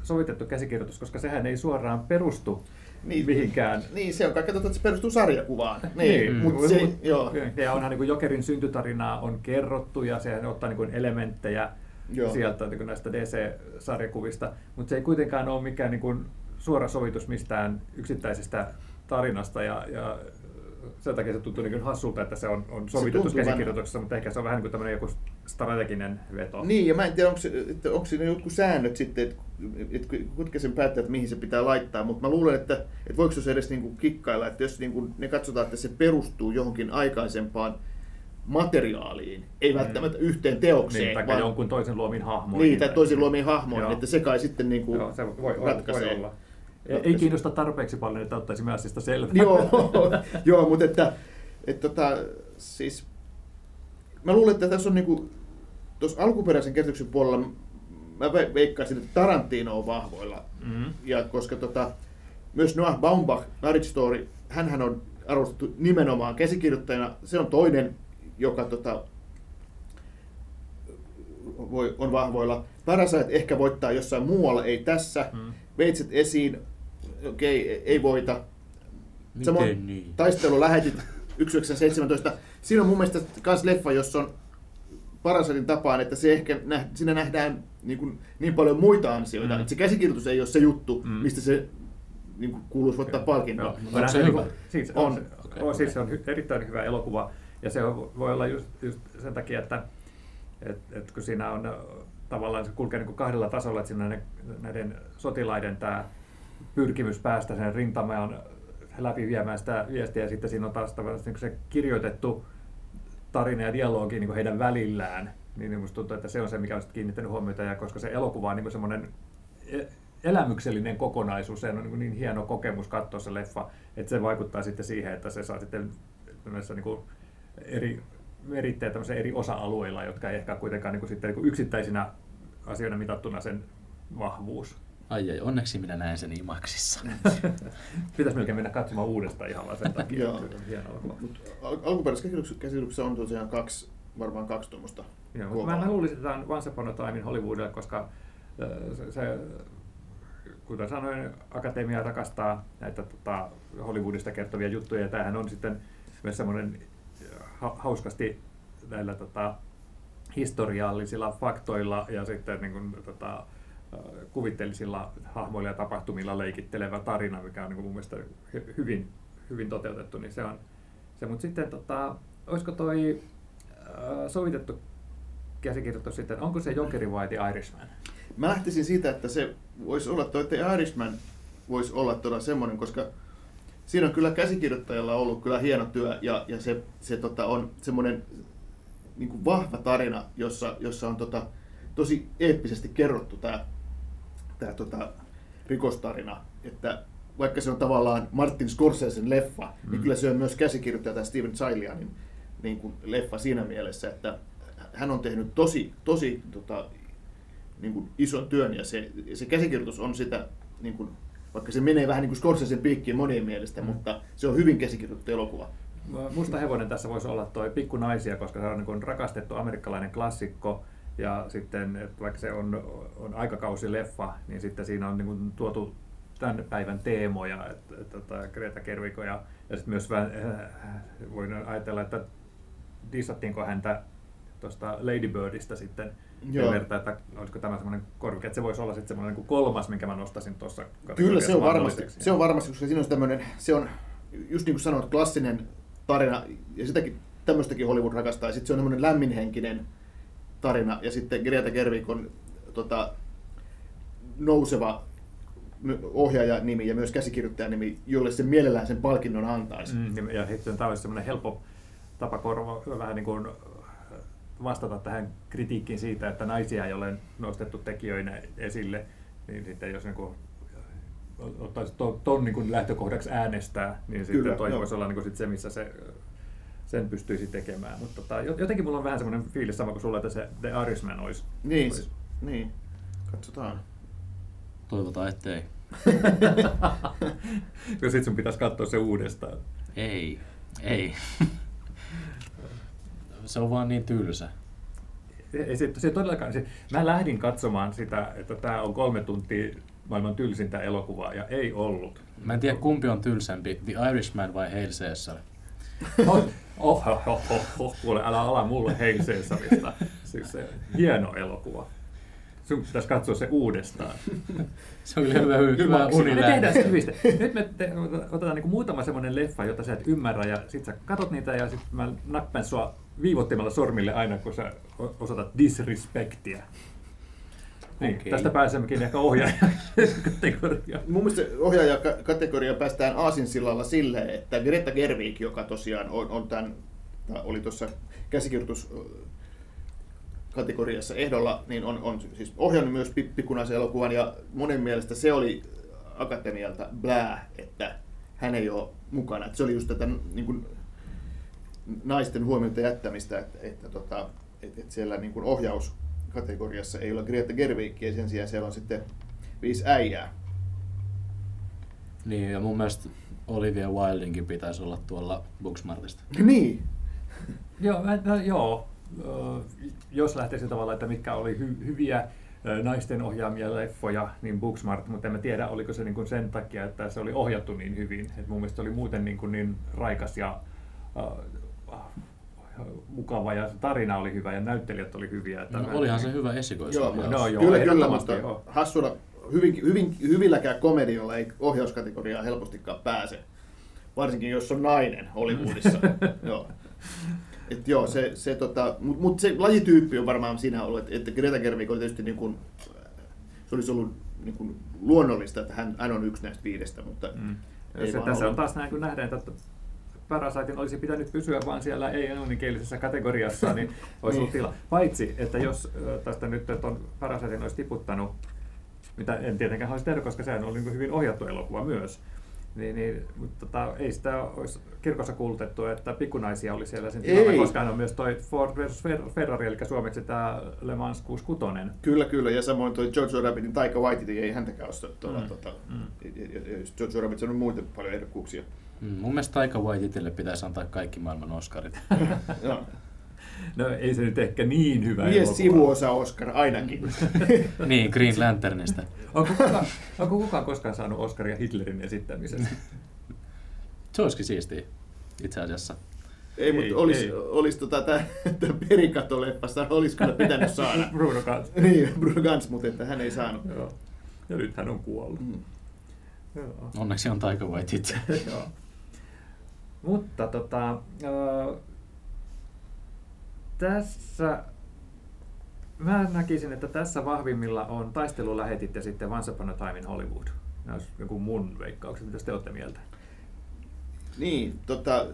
sovitettu käsikirjoitus, koska sehän ei suoraan perustu Niin. mihinkään. Niin, se on kai katsottu, että se perustuu sarjakuvaan. Niin, Niin, mutta se, joo. Ja onhan niin kuin Jokerin syntytarinaa on kerrottu ja sehän ottaa niin kuin elementtejä Joo. sieltä niin kuin näistä DC-sarjakuvista, mutta se ei kuitenkaan ole mikään niin kuin suora sovitus mistään yksittäisestä tarinasta ja, ja sen takia se tuntuu niin hassulta, että se on, on sovitettu vähän- käsikirjoituksessa, mutta ehkä se on vähän niin kuin tämmöinen joku strateginen veto. Niin, ja mä en tiedä, onko, se, että onko siinä jotkut säännöt sitten, että, että ketkä sen päättää, että mihin se pitää laittaa, mutta mä luulen, että, että voiko se edes niin kuin kikkailla, että jos niin kuin ne katsotaan, että se perustuu johonkin aikaisempaan materiaaliin, ei Mm. välttämättä yhteen teokseen, Niin, tai jonkun toisen luomiin hahmoihin. niin, tai toisin luomiin hahmoihin, Joo. että se kai sitten niin kuin Joo, se voi, voi, ratkaisee. voi olla. Ei, ei kiinnosta tarpeeksi paljon, että ottaisimme asiasta selvää. joo, joo, mutta että, että tota, siis, mä luulen, että tässä on niinku, tuossa alkuperäisen käsityksen puolella mä ve- veikkaisin, että Tarantino on vahvoilla. Mm. Ja koska tota, myös Noah Baumbach, Marriage Story, hänhän on arvostettu nimenomaan käsikirjoittajana. Se on toinen, joka tota, voi, on vahvoilla. Parasite ehkä voittaa jossain muualla, ei tässä. Mm. Veitset esiin, okei, ei, ei voita. Miten Samoin niin? taistelu lähetit 1917. Siinä on mun mielestä myös leffa, jossa on Parasitein tapaan, että se ehkä näh, siinä nähdään niin, kuin, niin paljon muita ansioita, Mm. että se käsikirjoitus ei ole se juttu, Mm. mistä se niin kuin, kuuluisi voittaa palkintoa. Joo, Onko se niin hyvä? Siis On. on, on, Okei, on, siis okei. se on erittäin hyvä elokuva. Ja se on, voi olla just, just sen takia, että et, et kun siinä on tavallaan se kulkee niin kuin kahdella tasolla, että siinä on ne, näiden sotilaiden tämä pyrkimys päästä sen rintamaan läpi viemään sitä viestiä ja sitten siinä on taas tavallaan niin se kirjoitettu tarina ja dialogi niin heidän välillään, niin minusta tuntuu, että se on se, mikä on kiinnittänyt huomiota, ja koska se elokuva on niin semmoinen elämyksellinen kokonaisuus, se on niin, niin hieno kokemus katsoa se leffa, että se vaikuttaa sitten siihen, että se saa sitten niin kuin eri merittejä eri osa-alueilla, jotka ei ehkä kuitenkaan niin kuin sitten niin kuin yksittäisinä asioina mitattuna sen vahvuus. Ai ai, onneksi minä näen sen IMAXissa. Pitäisi melkein mennä katsomaan uudestaan ihan vaan sen takia, Joo. al- alkuperäisessä käsityksessä- on tosiaan kaksi, varmaan kaksi tuommoista. Joo, mutta mä, mä luulisin, että tämä on Once Upon a Time in Hollywoodilla, koska se, se, kuten sanoin, Akatemia rakastaa näitä tota, Hollywoodista kertovia juttuja, ja tämähän on sitten myös semmoinen ha, hauskasti näillä tota, historiallisilla faktoilla ja sitten niin kuin, tota, kuvitteellisilla hahmoilla ja tapahtumilla leikittelevä tarina, mikä on niin mun mielestä hy- hyvin, hyvin toteutettu, niin se on se. Mutta sitten tota, olisiko toi äh, sovitettu käsikirjoitus sitten, onko se Jokeri vai The Irishman? Mä lähtisin siitä, että se voisi olla, toi The Irishman voisi olla todella semmoinen, koska siinä on kyllä käsikirjoittajalla ollut kyllä hieno työ ja, ja se, se tota, on semmoinen niin vahva tarina, jossa, jossa on tota, tosi eeppisesti kerrottu tämä tää, tota, rikostarina, että vaikka se on tavallaan Martin Scorsesen leffa, mm. niin kyllä se on myös käsikirjoittaja tämä Steven Chilianin niin kuin leffa siinä mielessä, että hän on tehnyt tosi, tosi tota, niin kuin ison työn ja se, se käsikirjoitus on sitä, niin kuin, vaikka se menee vähän niin kuin Scorsesen piikkiin monien mielestä, mm. mutta se on hyvin käsikirjoitettu elokuva. Musta hevonen tässä voisi olla tuo Pikku naisia, koska se on niin rakastettu amerikkalainen klassikko. Ja sitten, että vaikka se on, on aikakausileffa, niin sitten siinä on niin kuin tuotu tämän päivän teemoja, että, että, että Greta Gerwig ja, ja sitten myös vähän, voin ajatella, että dissattiinko häntä tuosta Lady Birdistä sitten. Joo. verta, että olisiko tämä semmoinen korvike, että se voisi olla sitten semmoinen niin kolmas, minkä mä nostaisin tuossa Kyllä se on varmasti, se on varmasti, koska siinä on tämmöinen, se on just niin kuin sanoit, klassinen tarina, ja sitäkin tämmöistäkin Hollywood rakastaa, ja sitten se on semmoinen lämminhenkinen tarina, ja sitten Greta Gerwig on tota, nouseva ohjaajan nimi ja myös käsikirjoittajan nimi, jolle se mielellään sen palkinnon antaisi. Mm, ja sitten tämä olisi semmoinen helppo tapa korva, vähän niin kuin vastata tähän kritiikkiin siitä, että naisia ei ole nostettu tekijöinä esille, niin sitten jos niin kuin ottaisi tuon to, niin lähtökohdaksi äänestää, niin sitten Kyllä, toi joo. voisi olla niin kuin sit se, missä se sen pystyisi tekemään. Mutta tota, jotenkin mulla on vähän semmoinen fiilis sama kuin sulla, että se The Irishman olisi. Niin, olisi. niin. katsotaan. Toivotaan, ettei. Kyllä sit sun pitäisi katsoa se uudestaan. Ei, ei. se on vaan niin tylsä. Ei se, se todellakaan, se, mä lähdin katsomaan sitä, että tämä on kolme tuntia maailman tylsintä elokuvaa, ja ei ollut. Mä en tiedä kumpi on tylsempi, The Irishman vai Hail Caesar. Oh, oh, oh, oh, oh, kuule, älä ala mulle Caesarista. Siis se hieno elokuva. Sun pitäisi katsoa se uudestaan. se on hyvä, hyvä Me tehdään se hyvistä. Nyt me te, otetaan niin muutama semmoinen leffa, jota sä et ymmärrä, ja sit sä katot niitä, ja sitten mä nappen sua viivottimella sormille aina, kun sä osoitat disrespektiä. Niin, okay. Tästä pääsemmekin ehkä ohjaajakategoriaan. Mun mielestä ohjaajakategoria päästään aasinsillalla sille, että Greta Gerwig, joka tosiaan on, on tämän, oli tuossa käsikirjoitus kategoriassa ehdolla, niin on, on siis ohjannut myös Pippikunaisen elokuvan ja monen mielestä se oli akatemialta blää, että hän ei ole mukana. Että se oli just tätä niin kuin, naisten huomiota jättämistä, että, että, tota, että, että siellä niin kuin ohjauskategoriassa ei ole Greta Gerwigkiä, sen sijaan siellä on sitten viisi äijää. Niin, ja mun mielestä Olivia Wildingin pitäisi olla tuolla Booksmartista. Niin. joo, mä, joo, jos lähtisi tavallaan, että mitkä oli hy- hyviä naisten ohjaamia leffoja, niin Booksmart, mutta en mä tiedä, oliko se niin kuin sen takia, että se oli ohjattu niin hyvin. Et mun mielestä se oli muuten niin, kuin niin raikas ja uh, mukava ja tarina oli hyvä ja näyttelijät oli hyviä. Että no, olihan se hyvä esikoisohjaus. Joo, no, joo, kyllä, kyllä, mutta joo. hassuna, hyvin, hyvin, hyvilläkään komediolla ei ohjauskategoriaa helpostikaan pääse. Varsinkin jos on nainen Hollywoodissa. joo. Et joo, se, se tota, mutta mut se lajityyppi on varmaan siinä ollut, että, että Greta Gerwig oli tietysti niin kuin, se olisi ollut niin kuin luonnollista, että hän, hän on yksi näistä viidestä, mutta mm. ei se, tässä ollut. on taas näin, kun nähdään, että Parasaitin olisi pitänyt pysyä vain siellä ei-englanninkielisessä kategoriassa, niin olisi ollut niin. tila. Paitsi, että jos tästä nyt on Parasaitin olisi tiputtanut, mitä en tietenkään haluaisi tehdä, koska sehän oli niin hyvin ohjattu elokuva myös, niin, niin, mutta tota, ei sitä olisi kirkossa kuulutettu, että pikkunaisia oli siellä sen tilalla, koska hän on myös toi Ford versus Ferrari, eli suomeksi tämä Le Mans 66. Kyllä, kyllä, ja samoin toi George Rabbitin Taika Waititi ei häntäkään ole tuolla, mm. tota, mm. George Rabbit on muita paljon ehdokkuuksia. Mm, mun mielestä Taika Waititille pitäisi antaa kaikki maailman Oscarit. No ei se nyt ehkä niin hyvä Mies sivuosa Oscar ainakin. niin, Green Lanternista. onko, kukaan, onko kukaan koskaan saanut Oscaria Hitlerin esittämisestä? se olisikin siistiä, itse asiassa. Ei, mutta Ei, olisi, ei. olisi tota, tämä perikatoleffassa, olisi kyllä pitänyt saada. Bruno Gans. niin, Bruno Gans, mutta että hän ei saanut. Joo. Ja nyt hän on kuollut. Mm. Joo. Onneksi on Taika Waititi. Joo. Mutta tota, ö, tässä mä näkisin, että tässä vahvimmilla on taistelulähetit ja sitten Once Upon a Time in Hollywood. Nämä olisi joku mun veikkaukset, mitä te olette mieltä? Niin, tota,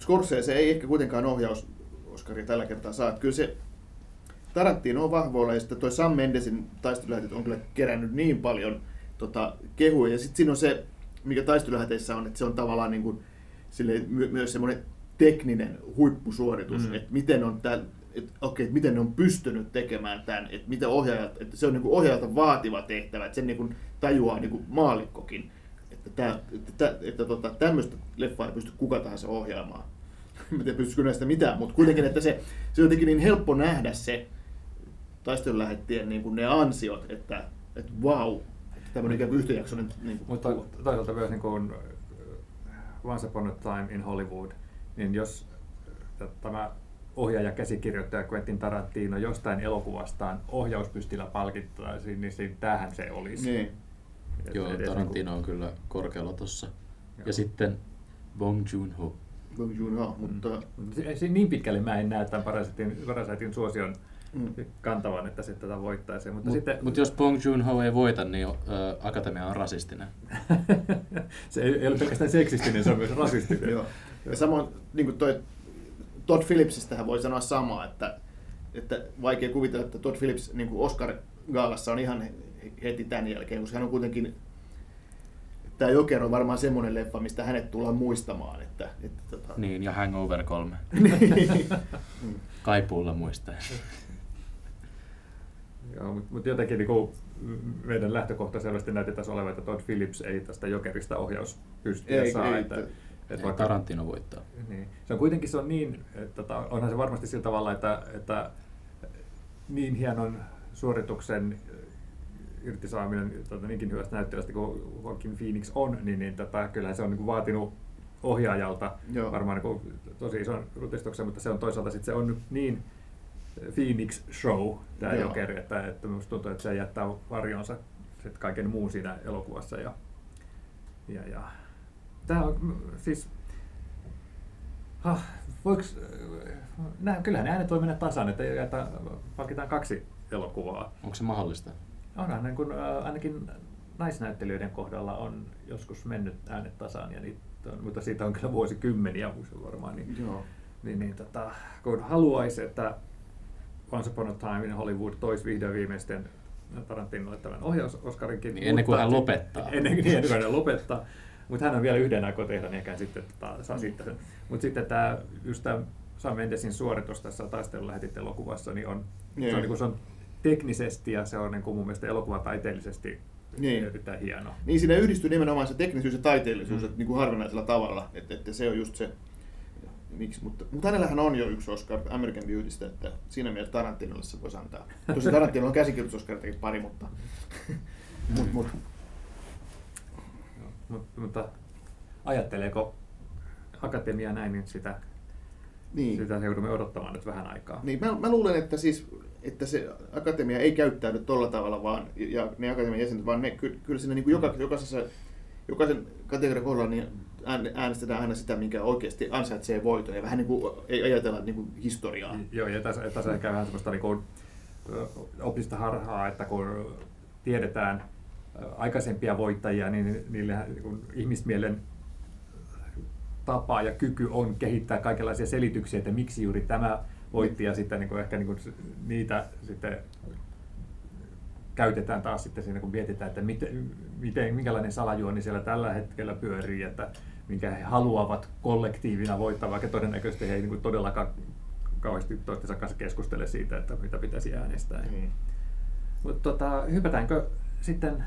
Scorsese ei ehkä kuitenkaan ohjaus Oscaria tällä kertaa saa. Kyllä se Tarantino on vahvoilla ja sitten toi Sam Mendesin taistelulähetit on kyllä kerännyt niin paljon tota, kehuja. Ja sitten siinä on se, mikä taisteluläheteissä on, että se on tavallaan niin kuin, silleen, my, myös semmoinen tekninen huippusuoritus, Mm. että miten on tää, että, okei, että miten ne on pystynyt tekemään tämän, että miten ohjaajat, että se on niin ohjaajalta vaativa tehtävä, että sen niin kuin tajuaa niin kuin maalikkokin, että, tää, että, tää, että tota, tämmöistä leffaa ei pysty kuka tahansa ohjaamaan. Mä en tiedä, pystyisikö näistä mitään, mutta kuitenkin, että se, se on jotenkin niin helppo nähdä se taistelulähettien niin kuin ne ansiot, että, että vau, että tämmöinen ikään kuin yhtäjaksoinen niin kuin, Mutta toisaalta myös niin kuin Once Upon a Time in Hollywood, niin jos tämä ohjaaja käsikirjoittaja Quentin Tarantino jostain elokuvastaan ohjauspystillä palkittaisiin, niin siinä, tämähän se olisi. niin. Et Joo, edes Tarantino on kyllä korkealla tossa. Joo. Ja sitten Bong Joon-ho. Bong Joon-ho, mutta se- niin pitkälle mä en näe tämän Parasitin, Parasitin suosion Mm. kantavan, että se tätä voittaisi. Mutta Mutta sitten, mut jos Bong Joon-ho ei voita, niin ö, Akatemia on rasistinen. se ei, ei ole pelkästään seksistinen, se on myös rasistinen. Joo. Ja samoin niin kuin toi Todd Phillipsistähän voi sanoa samaa, että, että vaikea kuvitella, että Todd Phillips niin kuin Oscar-gaalassa on ihan heti tämän jälkeen, koska hän on kuitenkin, tämä Joker on varmaan semmoinen leffa, mistä hänet tullaan muistamaan. Että, että, tota, Niin, ja Hangover 3. niin. Kaipuulla muistaa. Joo, mutta mut jotenkin niin meidän lähtökohta selvästi näytettäisiin olevan, että Todd Phillips ei tästä Jokerista ohjauspystyä Ei, saa. ei, että, että- että Ja Tarantino voittaa. Niin. Se on kuitenkin se on niin, että tota, onhan se varmasti sillä tavalla, että, että niin hienon suorituksen irtisaaminen tota, niinkin hyvästä näyttelijästä kuin Joaquin Phoenix on, niin, niin tota, kyllähän se on niin kuin vaatinut ohjaajalta Joo. varmaan niin kuin, tosi ison rutistuksen, mutta se on toisaalta sit se on nyt niin Phoenix show, tämä Joo. Joker, että, että minusta tuntuu, että se jättää varjonsa sit kaiken muun siinä elokuvassa. Ja, ja, ja. Tämä on siis Ha, voiks, nää, kyllähän ne äänet voi mennä tasan, että, että palkitaan kaksi elokuvaa. Onko se mahdollista? Onhan niin kun, äh, ainakin naisnäyttelijöiden kohdalla on joskus mennyt äänet tasaan, ja niitä on, mutta siitä on kyllä vuosikymmeniä varmaan. Niin, Joo. niin, niin tota, kun haluaisi, että Once Upon a Time in Hollywood toisi vihdoin viimeisten Tarantinolle tämän ohjaus-Oscarinkin. Niin ennen kuin hän lopettaa. Ennen, niin, ennen kuin hän lopettaa. Mutta hän on vielä yhden aikaa tehdä, niin ehkä sitten tota, saa sitten sen. Mutta sitten tämä, just tämä Sam Mendesin suoritus tässä taistelulähetit elokuvassa, niin on, se Niin. on, niin kuin, se on teknisesti ja se on niin kuin mun mielestä elokuvataiteellisesti Niin. erittäin hieno. Niin siinä yhdistyy nimenomaan se teknisyys ja taiteellisuus Mm. että niin kuin harvinaisella tavalla, että, että se on just se, miksi, mutta, mutta hänellähän on jo yksi Oscar American Beautystä, että siinä mielessä Tarantinolle se voisi antaa. Tosi Tarantino on käsikirjoitusoscaritakin pari, mutta, mut, mut, Mut, mutta ajatteleeko Akatemia näin, niin sitä, niin. sitä joudumme odottamaan nyt vähän aikaa. Niin, mä, mä luulen, että, siis, että se akatemia ei käyttäydy tolla tavalla, vaan, ja ne akatemian jäsenet, vaan ne, ky, kyllä siinä niin kuin joka, jokaisessa, jokaisen kategorian kohdalla niin äänestetään aina sitä, minkä oikeasti ansaitsee voiton, ja vähän niin kuin ei ajatella niin kuin historiaa. Joo, ja tässä, tässä ehkä vähän semmoista niin kuin, opista harhaa, että kun tiedetään aikaisempia voittajia, niin niillä niin ihmismielen tapa ja kyky on kehittää kaikenlaisia selityksiä, että miksi juuri tämä voitti, ja sitten niin kuin ehkä niin kuin niitä sitten käytetään taas sitten siinä, kun mietitään, että miten, miten, minkälainen salajuoni siellä tällä hetkellä pyörii, että minkä he haluavat kollektiivina voittaa, vaikka todennäköisesti he ei niin todellakaan kauheasti toistensa kanssa keskustele siitä, että mitä pitäisi äänestää. Niin. Mutta tota, hypätäänkö sitten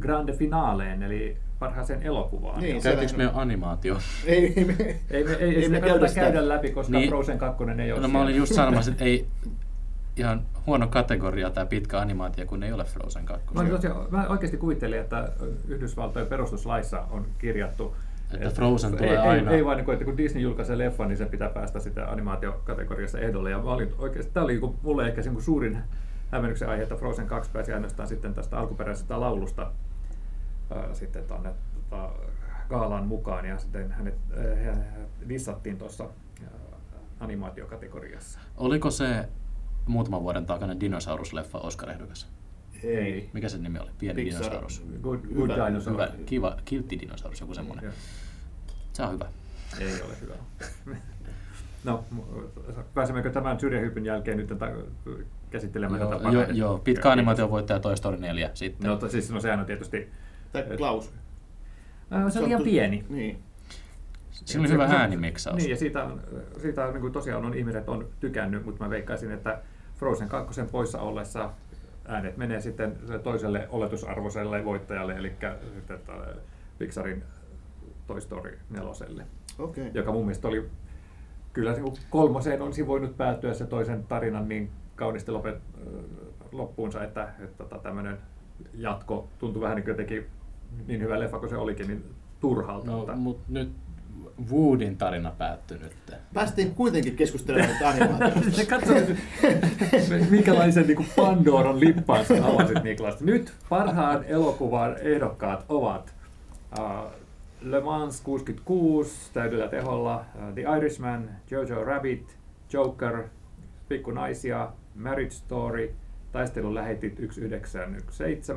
grande finaleen, eli parhaaseen elokuvaan? Niin, Käytiinkö me animaatio? Ei, ei, me, Ei, me, ei, ei, me käydä käydä läpi, koska Niin. Frozen 2 ei ole No mä olin just sanomassa, että ei ihan huono kategoria tämä pitkä animaatio, kun ei ole Frozen 2. Mä, tosiaan, mä oikeasti kuvittelin, että Yhdysvaltojen perustuslaissa on kirjattu, Että Et- Frozen ei, tulee ei, aina. Ei vaan, niin kuin, että kun Disney julkaisee leffan, niin se pitää päästä sitä animaatiokategoriassa ehdolle. Ja mä olin oikeasti, tämä oli niin kuin mulle ehkä se niin kuin suurin hämmennyksen aihe, että Frozen 2 pääsi ainoastaan sitten tästä alkuperäisestä laulusta ää, sitten tuonne tota, gaalaan mukaan ja sitten hänet dissattiin tuossa animaatiokategoriassa. Oliko se muutaman vuoden takainen dinosaurusleffa Oscar-ehdokas? Ei. Mikä sen nimi oli? Pieni Pixar. dinosaurus. Good, good Hyvä, Dinosaur. Hyvä, kiva, kiltti dinosaurus, joku semmoinen. Joo. Se on hyvä. Ei ole hyvä. No, pääsemmekö tämän syrjähypyn jälkeen nyt tätä käsittelemään Joo, tätä joo, parhaiden- joo, pitkä animaation voittaja Toy Story 4 sitten. No, to, siis, no sehän on tietysti... Tai Klaus. Äh, se on liian pieni. Niin. Siinä oli Se- hyvä se- äänimiksaus. Niin, ja siitä, on, siitä on, niin kuin tosiaan on ihmiset on tykännyt, mutta mä veikkaisin, että Frozen 2 poissa ollessa äänet menee sitten toiselle oletusarvoiselle voittajalle, eli sitten tälle Pixarin Toy Story 4, Okei. joka mun mielestä oli kyllä niin kuin kolmoseen olisi voinut päätyä se toisen tarinan niin kaunisti lopet, loppuunsa, että, että tota, tämmöinen jatko tuntui vähän niin kuin jotenkin niin hyvä leffa kuin se olikin, niin turhalta. No, mutta nyt Woodin tarina päättyi nyt. Päästiin kuitenkin keskustelemaan tästä animaatiosta. Katso, minkälaisen niin kuin Pandoran lippaan sä avasit Niklas. Nyt parhaan elokuvan ehdokkaat ovat uh, Le Mans 66 täydellä teholla, uh, The Irishman, Jojo Rabbit, Joker, Pikku naisia, Marriage Story, Taistelun lähetit 1917,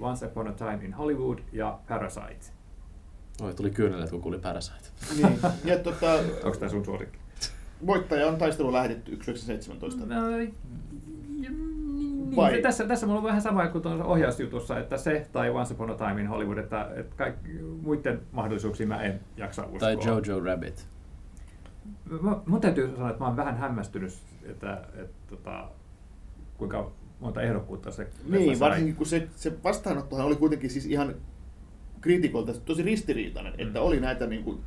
Once Upon a Time in Hollywood ja Parasite. Oi, tuli kyynelet, kun kuuli Parasite. niin. Ja tota, Onko tämä sun suosikki? voittaja on taistelu lähetetty 1917. No, niin, Vai? se, tässä, tässä mulla on vähän sama kuin tuossa ohjausjutussa, että se tai Once Upon a Time in Hollywood, että, että kaikki, muiden mahdollisuuksiin mä en jaksa uskoa. Tai Jojo Rabbit. Mä, mun täytyy sanoa, että mä oon vähän hämmästynyt, että, että, että kuinka monta ehdokkuutta se Niin, varsinkin kun se, se vastaanottohan oli kuitenkin siis ihan kriitikolta tosi ristiriitainen, Mm. että oli näitä niin kuin,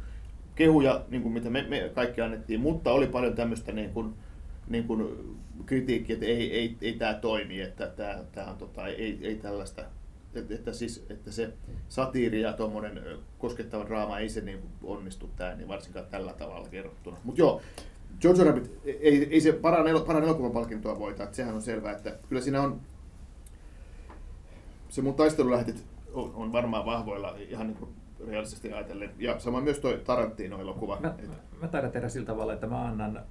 kehuja, niin kuin mitä me, me kaikki annettiin, mutta oli paljon tämmöistä niin kuin, niin kuin kritiikkiä, että ei, ei, ei tämä toimi, että tämä, tämä on, tota, ei, ei tällaista, että, että, siis, että se satiiri ja tuommoinen koskettava draama ei se niin onnistu tämä, niin varsinkaan tällä tavalla kerrottuna. Mutta joo, Jojo Rabbit, ei, ei se paran, elo, paran elokuvan palkintoa voita, että sehän on selvää, että kyllä siinä on se mun taistelulähetit on, on varmaan vahvoilla ihan niin kuin realistisesti ajatellen. Ja sama myös toi Tarantino-elokuva. Mä, mä, mä taidan tehdä sillä tavalla, että mä annan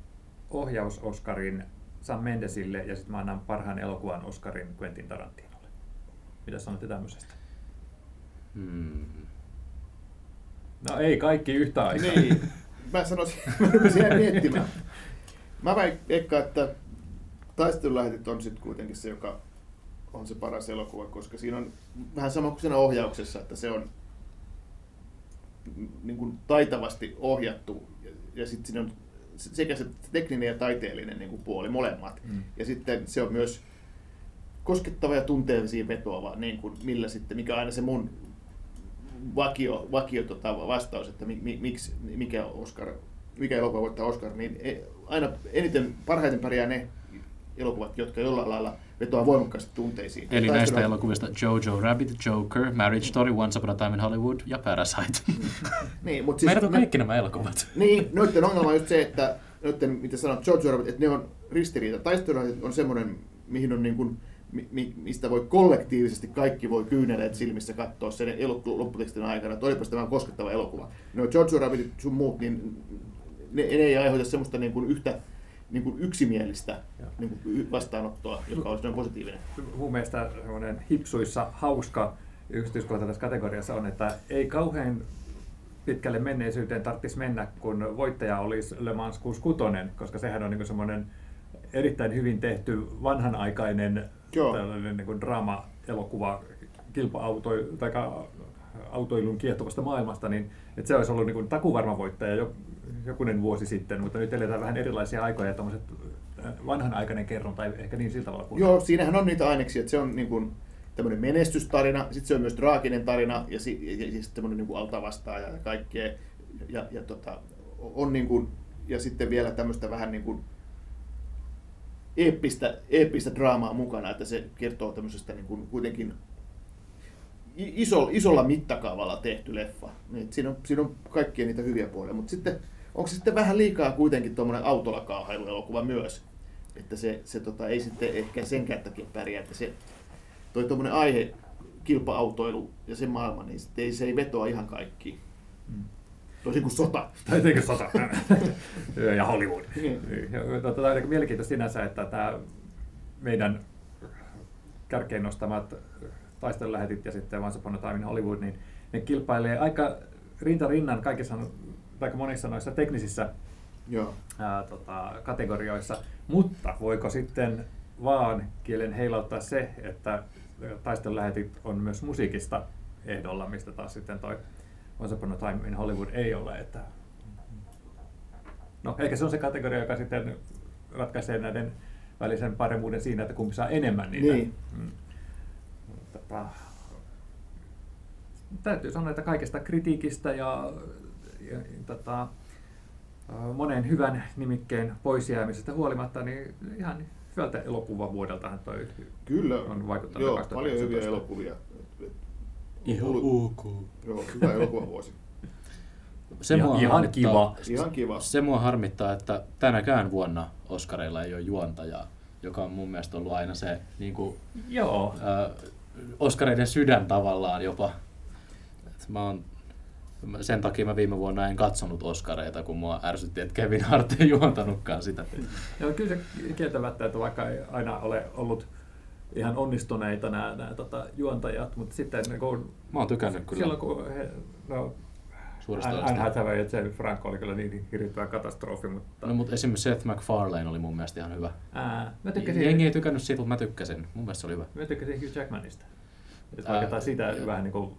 ohjaus-Oscarin Sam Mendesille ja sitten mä annan parhaan elokuvan Oscarin Quentin Tarantinolle. Mitä sanotte tämmöisestä? Hmm. No ei kaikki yhtä aikaa. Niin, mä sanoisin, mä rupesin miettimään. Mä veikkaan, että taistelulähetit on sitten kuitenkin se, joka on se paras elokuva, koska siinä on vähän sama kuin siinä ohjauksessa, että se on niin kuin taitavasti ohjattu ja, ja sitten siinä on sekä se tekninen ja taiteellinen niin kuin puoli, molemmat. Mm. Ja sitten se on myös koskettava ja tunteellisiin vetoava, niin kuin millä sitten, mikä on aina se mun vakio, vakio tota vastaus, että mi, mi, miksi, mikä Oscar, mikä elokuva voittaa Oscar, niin e- aina eniten parhaiten pärjää ne elokuvat, jotka jollain lailla vetoaa voimakkaasti tunteisiin. Eli Taistelu- näistä elokuvista Jojo Rabbit, Joker, Marriage Story, Once Upon a Time in Hollywood ja Parasite. Niin, mutta Siis Meidät on kaikki nämä elokuvat. Niin, noiden ongelma on just se, että noiden, mitä sanot, Jojo Rabbit, että ne on ristiriita. Taistelulähetit on semmoinen, mihin on niin kuin, mi, mi, mistä voi kollektiivisesti kaikki voi kyyneleet silmissä katsoa sen elo- lopputekstin aikana, että olipa tämä koskettava elokuva. No Jojo Rabbitit sun muut, niin ne, ne ei aiheuta semmoista niin kuin yhtä niin kuin yksimielistä niin kuin vastaanottoa, joka olisi noin positiivinen. mun mielestä semmoinen hipsuissa hauska yksityiskohta tässä kategoriassa on, että ei kauhean pitkälle menneisyyteen tarvitsisi mennä, kun voittaja olisi Le Mans 66, koska sehän on niin semmoinen erittäin hyvin tehty vanhanaikainen Joo. tällainen niin draama-elokuva kilpa-auto, tai autoilun kiehtovasta maailmasta, niin että se olisi ollut niin kuin takuvarma voittaja jo, jokunen vuosi sitten, mutta nyt eletään vähän erilaisia aikoja ja tämmöiset äh, vanhanaikainen kerronta ei ehkä niin sillä tavalla kuin Joo, siinähän on niitä aineksia, että se on niin kuin tämmöinen menestystarina, sitten se on myös draaginen tarina ja, si- ja, ja sitten tämmöinen niin kuin altavastaaja ja kaikkea. Ja, ja, tota, on niin kuin, ja sitten vielä tämmöistä vähän niin kuin eeppistä, eeppistä draamaa mukana, että se kertoo tämmöisestä niin kuin kuitenkin iso, isolla mittakaavalla tehty leffa. Niin, siinä, on, siinä on kaikkia niitä hyviä puolia, mutta sitten onko se sitten vähän liikaa kuitenkin tuommoinen autolla kaahailuelokuva myös? Että se, se tota, ei sitten ehkä senkään takia pärjää, että se toi tuommoinen aihe, kilpa-autoilu ja se maailma, niin sitten ei, se ei vetoa ihan kaikkiin. Mm. Toisin kuin sota. Tai eikö sata? ja Hollywood. Niin. Ja Tota, on aika mielenkiintoista sinänsä, että tämä meidän kärkeen nostamat taistelulähetit ja sitten Once Upon a Time in Hollywood, niin ne kilpailee aika rinta rinnan kaikissa, aika monissa noissa teknisissä Joo. ää, tota, kategorioissa, mutta voiko sitten vaan kielen heilauttaa se, että taistelulähetit on myös musiikista ehdolla, mistä taas sitten toi Once Upon a Time in Hollywood ei ole. Että... No ehkä se on se kategoria, joka sitten ratkaisee näiden välisen paremmuuden siinä, että kumpi saa enemmän niitä. Niin. Mm. Tota, täytyy sanoa, että kaikesta kritiikistä ja, ja tota, monen hyvän nimikkeen poisjäämisestä huolimatta, niin ihan hyvältä elokuvavuodeltahan toi Kyllä. on vaikuttanut Joo, 2019. paljon hyviä elokuvia. Ihan ok. Joo, hyvä elokuvavuosi. Se Ihan- mua ihan harmittaa- kiva. Ihan kiva. Se mua harmittaa, että tänäkään vuonna Oscareilla ei ole juontajaa, joka on mun mielestä ollut aina se niin kuin, Joo, äh, Oscareiden sydän tavallaan jopa. Et mä oon, sen takia mä viime vuonna en katsonut Oscareita, kun mua ärsytti, että Kevin Hart ei juontanutkaan sitä. Ja kyllä se kieltämättä, että vaikka ei aina ole ollut ihan onnistuneita nämä, nämä tota, juontajat, mutta sitten niin kun, Mä oon tykännyt kyllä silloin kun he, no, suuresta Anne. Hathaway ja Franco oli kyllä niin hirvittävä katastrofi, mutta No, mutta esimerkiksi Seth MacFarlane oli mun mielestä ihan hyvä. ää, mä tykkäsin, Jengi ei tykännyt siitä, mutta mä tykkäsin. Mun mielestä se oli hyvä. mä tykkäsin Hugh Jackmanista. Et Ää, vaikka sitä joo. vähän niin kuin,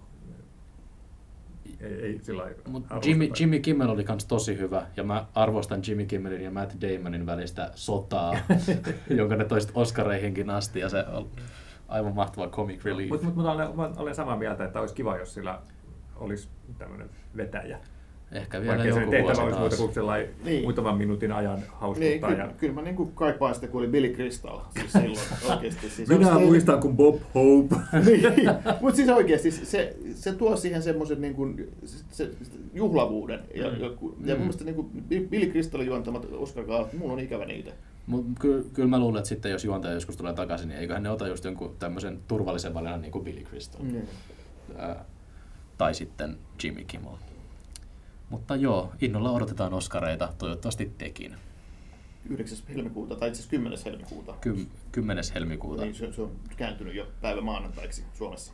ei, ei sillä Mut. Jimmy, Jimmy Kimmel oli kans tosi hyvä, ja mä arvostan Jimmy Kimmelin ja Matt Damonin välistä sotaa, jonka ne toiset Oscareihinkin asti, ja se on aivan mahtava comic relief. Mutta mut, mut olen, olen samaa mieltä, että olisi kiva, jos sillä olisi tämmöinen vetäjä. Ehkä vielä Vaikka joku tehtävä vuosi olisi muuta kuin sellainen Niin. muutaman minuutin ajan Niin, hauskuttaa. kyllä, ja... kyllä mä niin kuin kaipaan sitä, kun oli Billy Crystal siis silloin oikeasti. Siis Minä se- muistan, kun Bob Hope. niin, mutta siis oikeasti se, se tuo siihen semmoisen niin kuin, se, se, juhlavuuden. Ja, Mm. ja, ja Mm. mun mielestä niin kuin Billy Crystalin juontamat oscar gaalat mulla on ikävä niitä. Mut kyllä, kyllä mä luulen, että sitten jos juontaja joskus tulee takaisin, niin eiköhän ne ota just jonkun tämmöisen turvallisen valinnan niin kuin Billy Crystal. Mm. Ää, tai sitten Jimmy Kimmel. Mutta joo, innolla odotetaan Oscareita, toivottavasti tekin. 9. helmikuuta, tai itse asiassa 10. helmikuuta. Ky- 10. helmikuuta. Niin se, se on kääntynyt jo päivä maanantaiksi Suomessa.